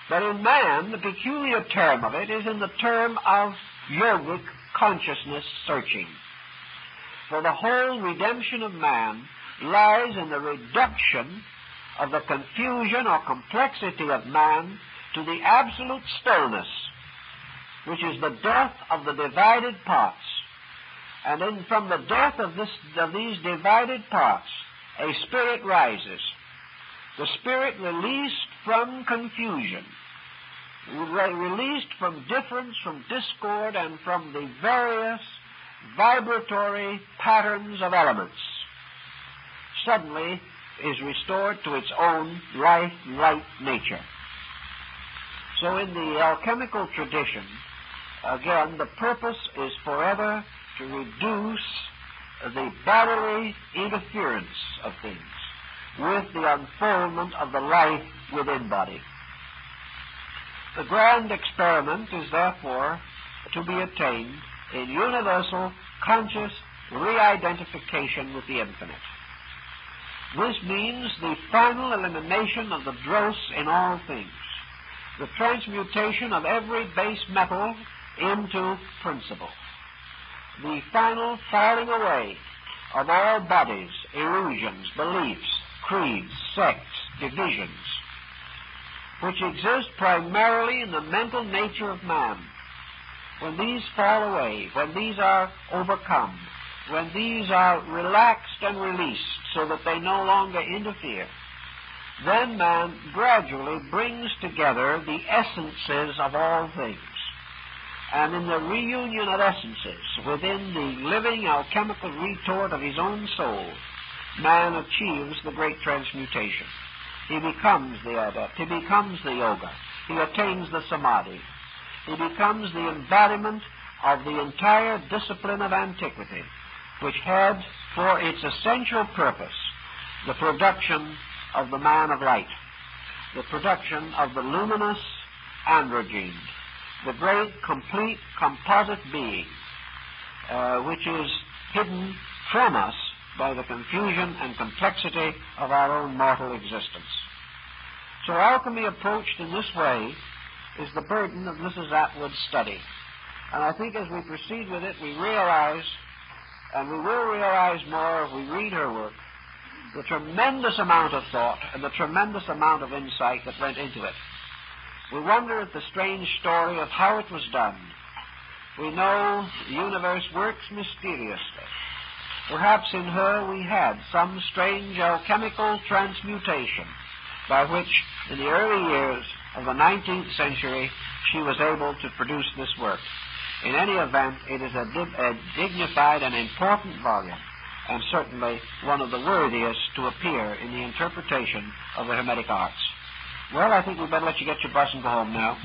[SPEAKER 1] But in man, the peculiar term of it is in the term of yogic consciousness searching. For the whole redemption of man lies in the reduction of the confusion or complexity of man to the absolute stillness which is the death of the divided parts. And then from the death of, this, of these divided parts, a spirit rises. The spirit released from confusion, released from difference, from discord, and from the various vibratory patterns of elements, suddenly is restored to its own life, light nature. So in the alchemical tradition, Again, the purpose is forever to reduce the bodily interference of things with the unfoldment of the life within body. The grand experiment is therefore to be attained in universal conscious re-identification with the infinite. This means the final elimination of the dross in all things, the transmutation of every base metal into principle. The final falling away of all bodies, illusions, beliefs, creeds, sects, divisions, which exist primarily in the mental nature of man. When these fall away, when these are overcome, when these are relaxed and released so that they no longer interfere, then man gradually brings together the essences of all things and in the reunion of essences within the living alchemical retort of his own soul, man achieves the great transmutation. He becomes the adept. He becomes the yoga. He attains the samadhi. He becomes the embodiment of the entire discipline of antiquity, which had for its essential purpose the production of the man of light, the production of the luminous androgyne, the great, complete, composite being, uh, which is hidden from us by the confusion and complexity of our own mortal existence. So alchemy approached in this way is the burden of Mrs. Atwood's study. And I think as we proceed with it, we realize, and we will realize more if we read her work, the tremendous amount of thought and the tremendous amount of insight that went into it. We wonder at the strange story of how it was done. We know the universe works mysteriously. Perhaps in her we had some strange alchemical transmutation by which, in the early years of the 19th century, she was able to produce this work. In any event, it is a, di- a dignified and important volume, and certainly one of the worthiest to appear in the interpretation of the Hermetic arts. Well, I think we'd better let you get your bus and go home now.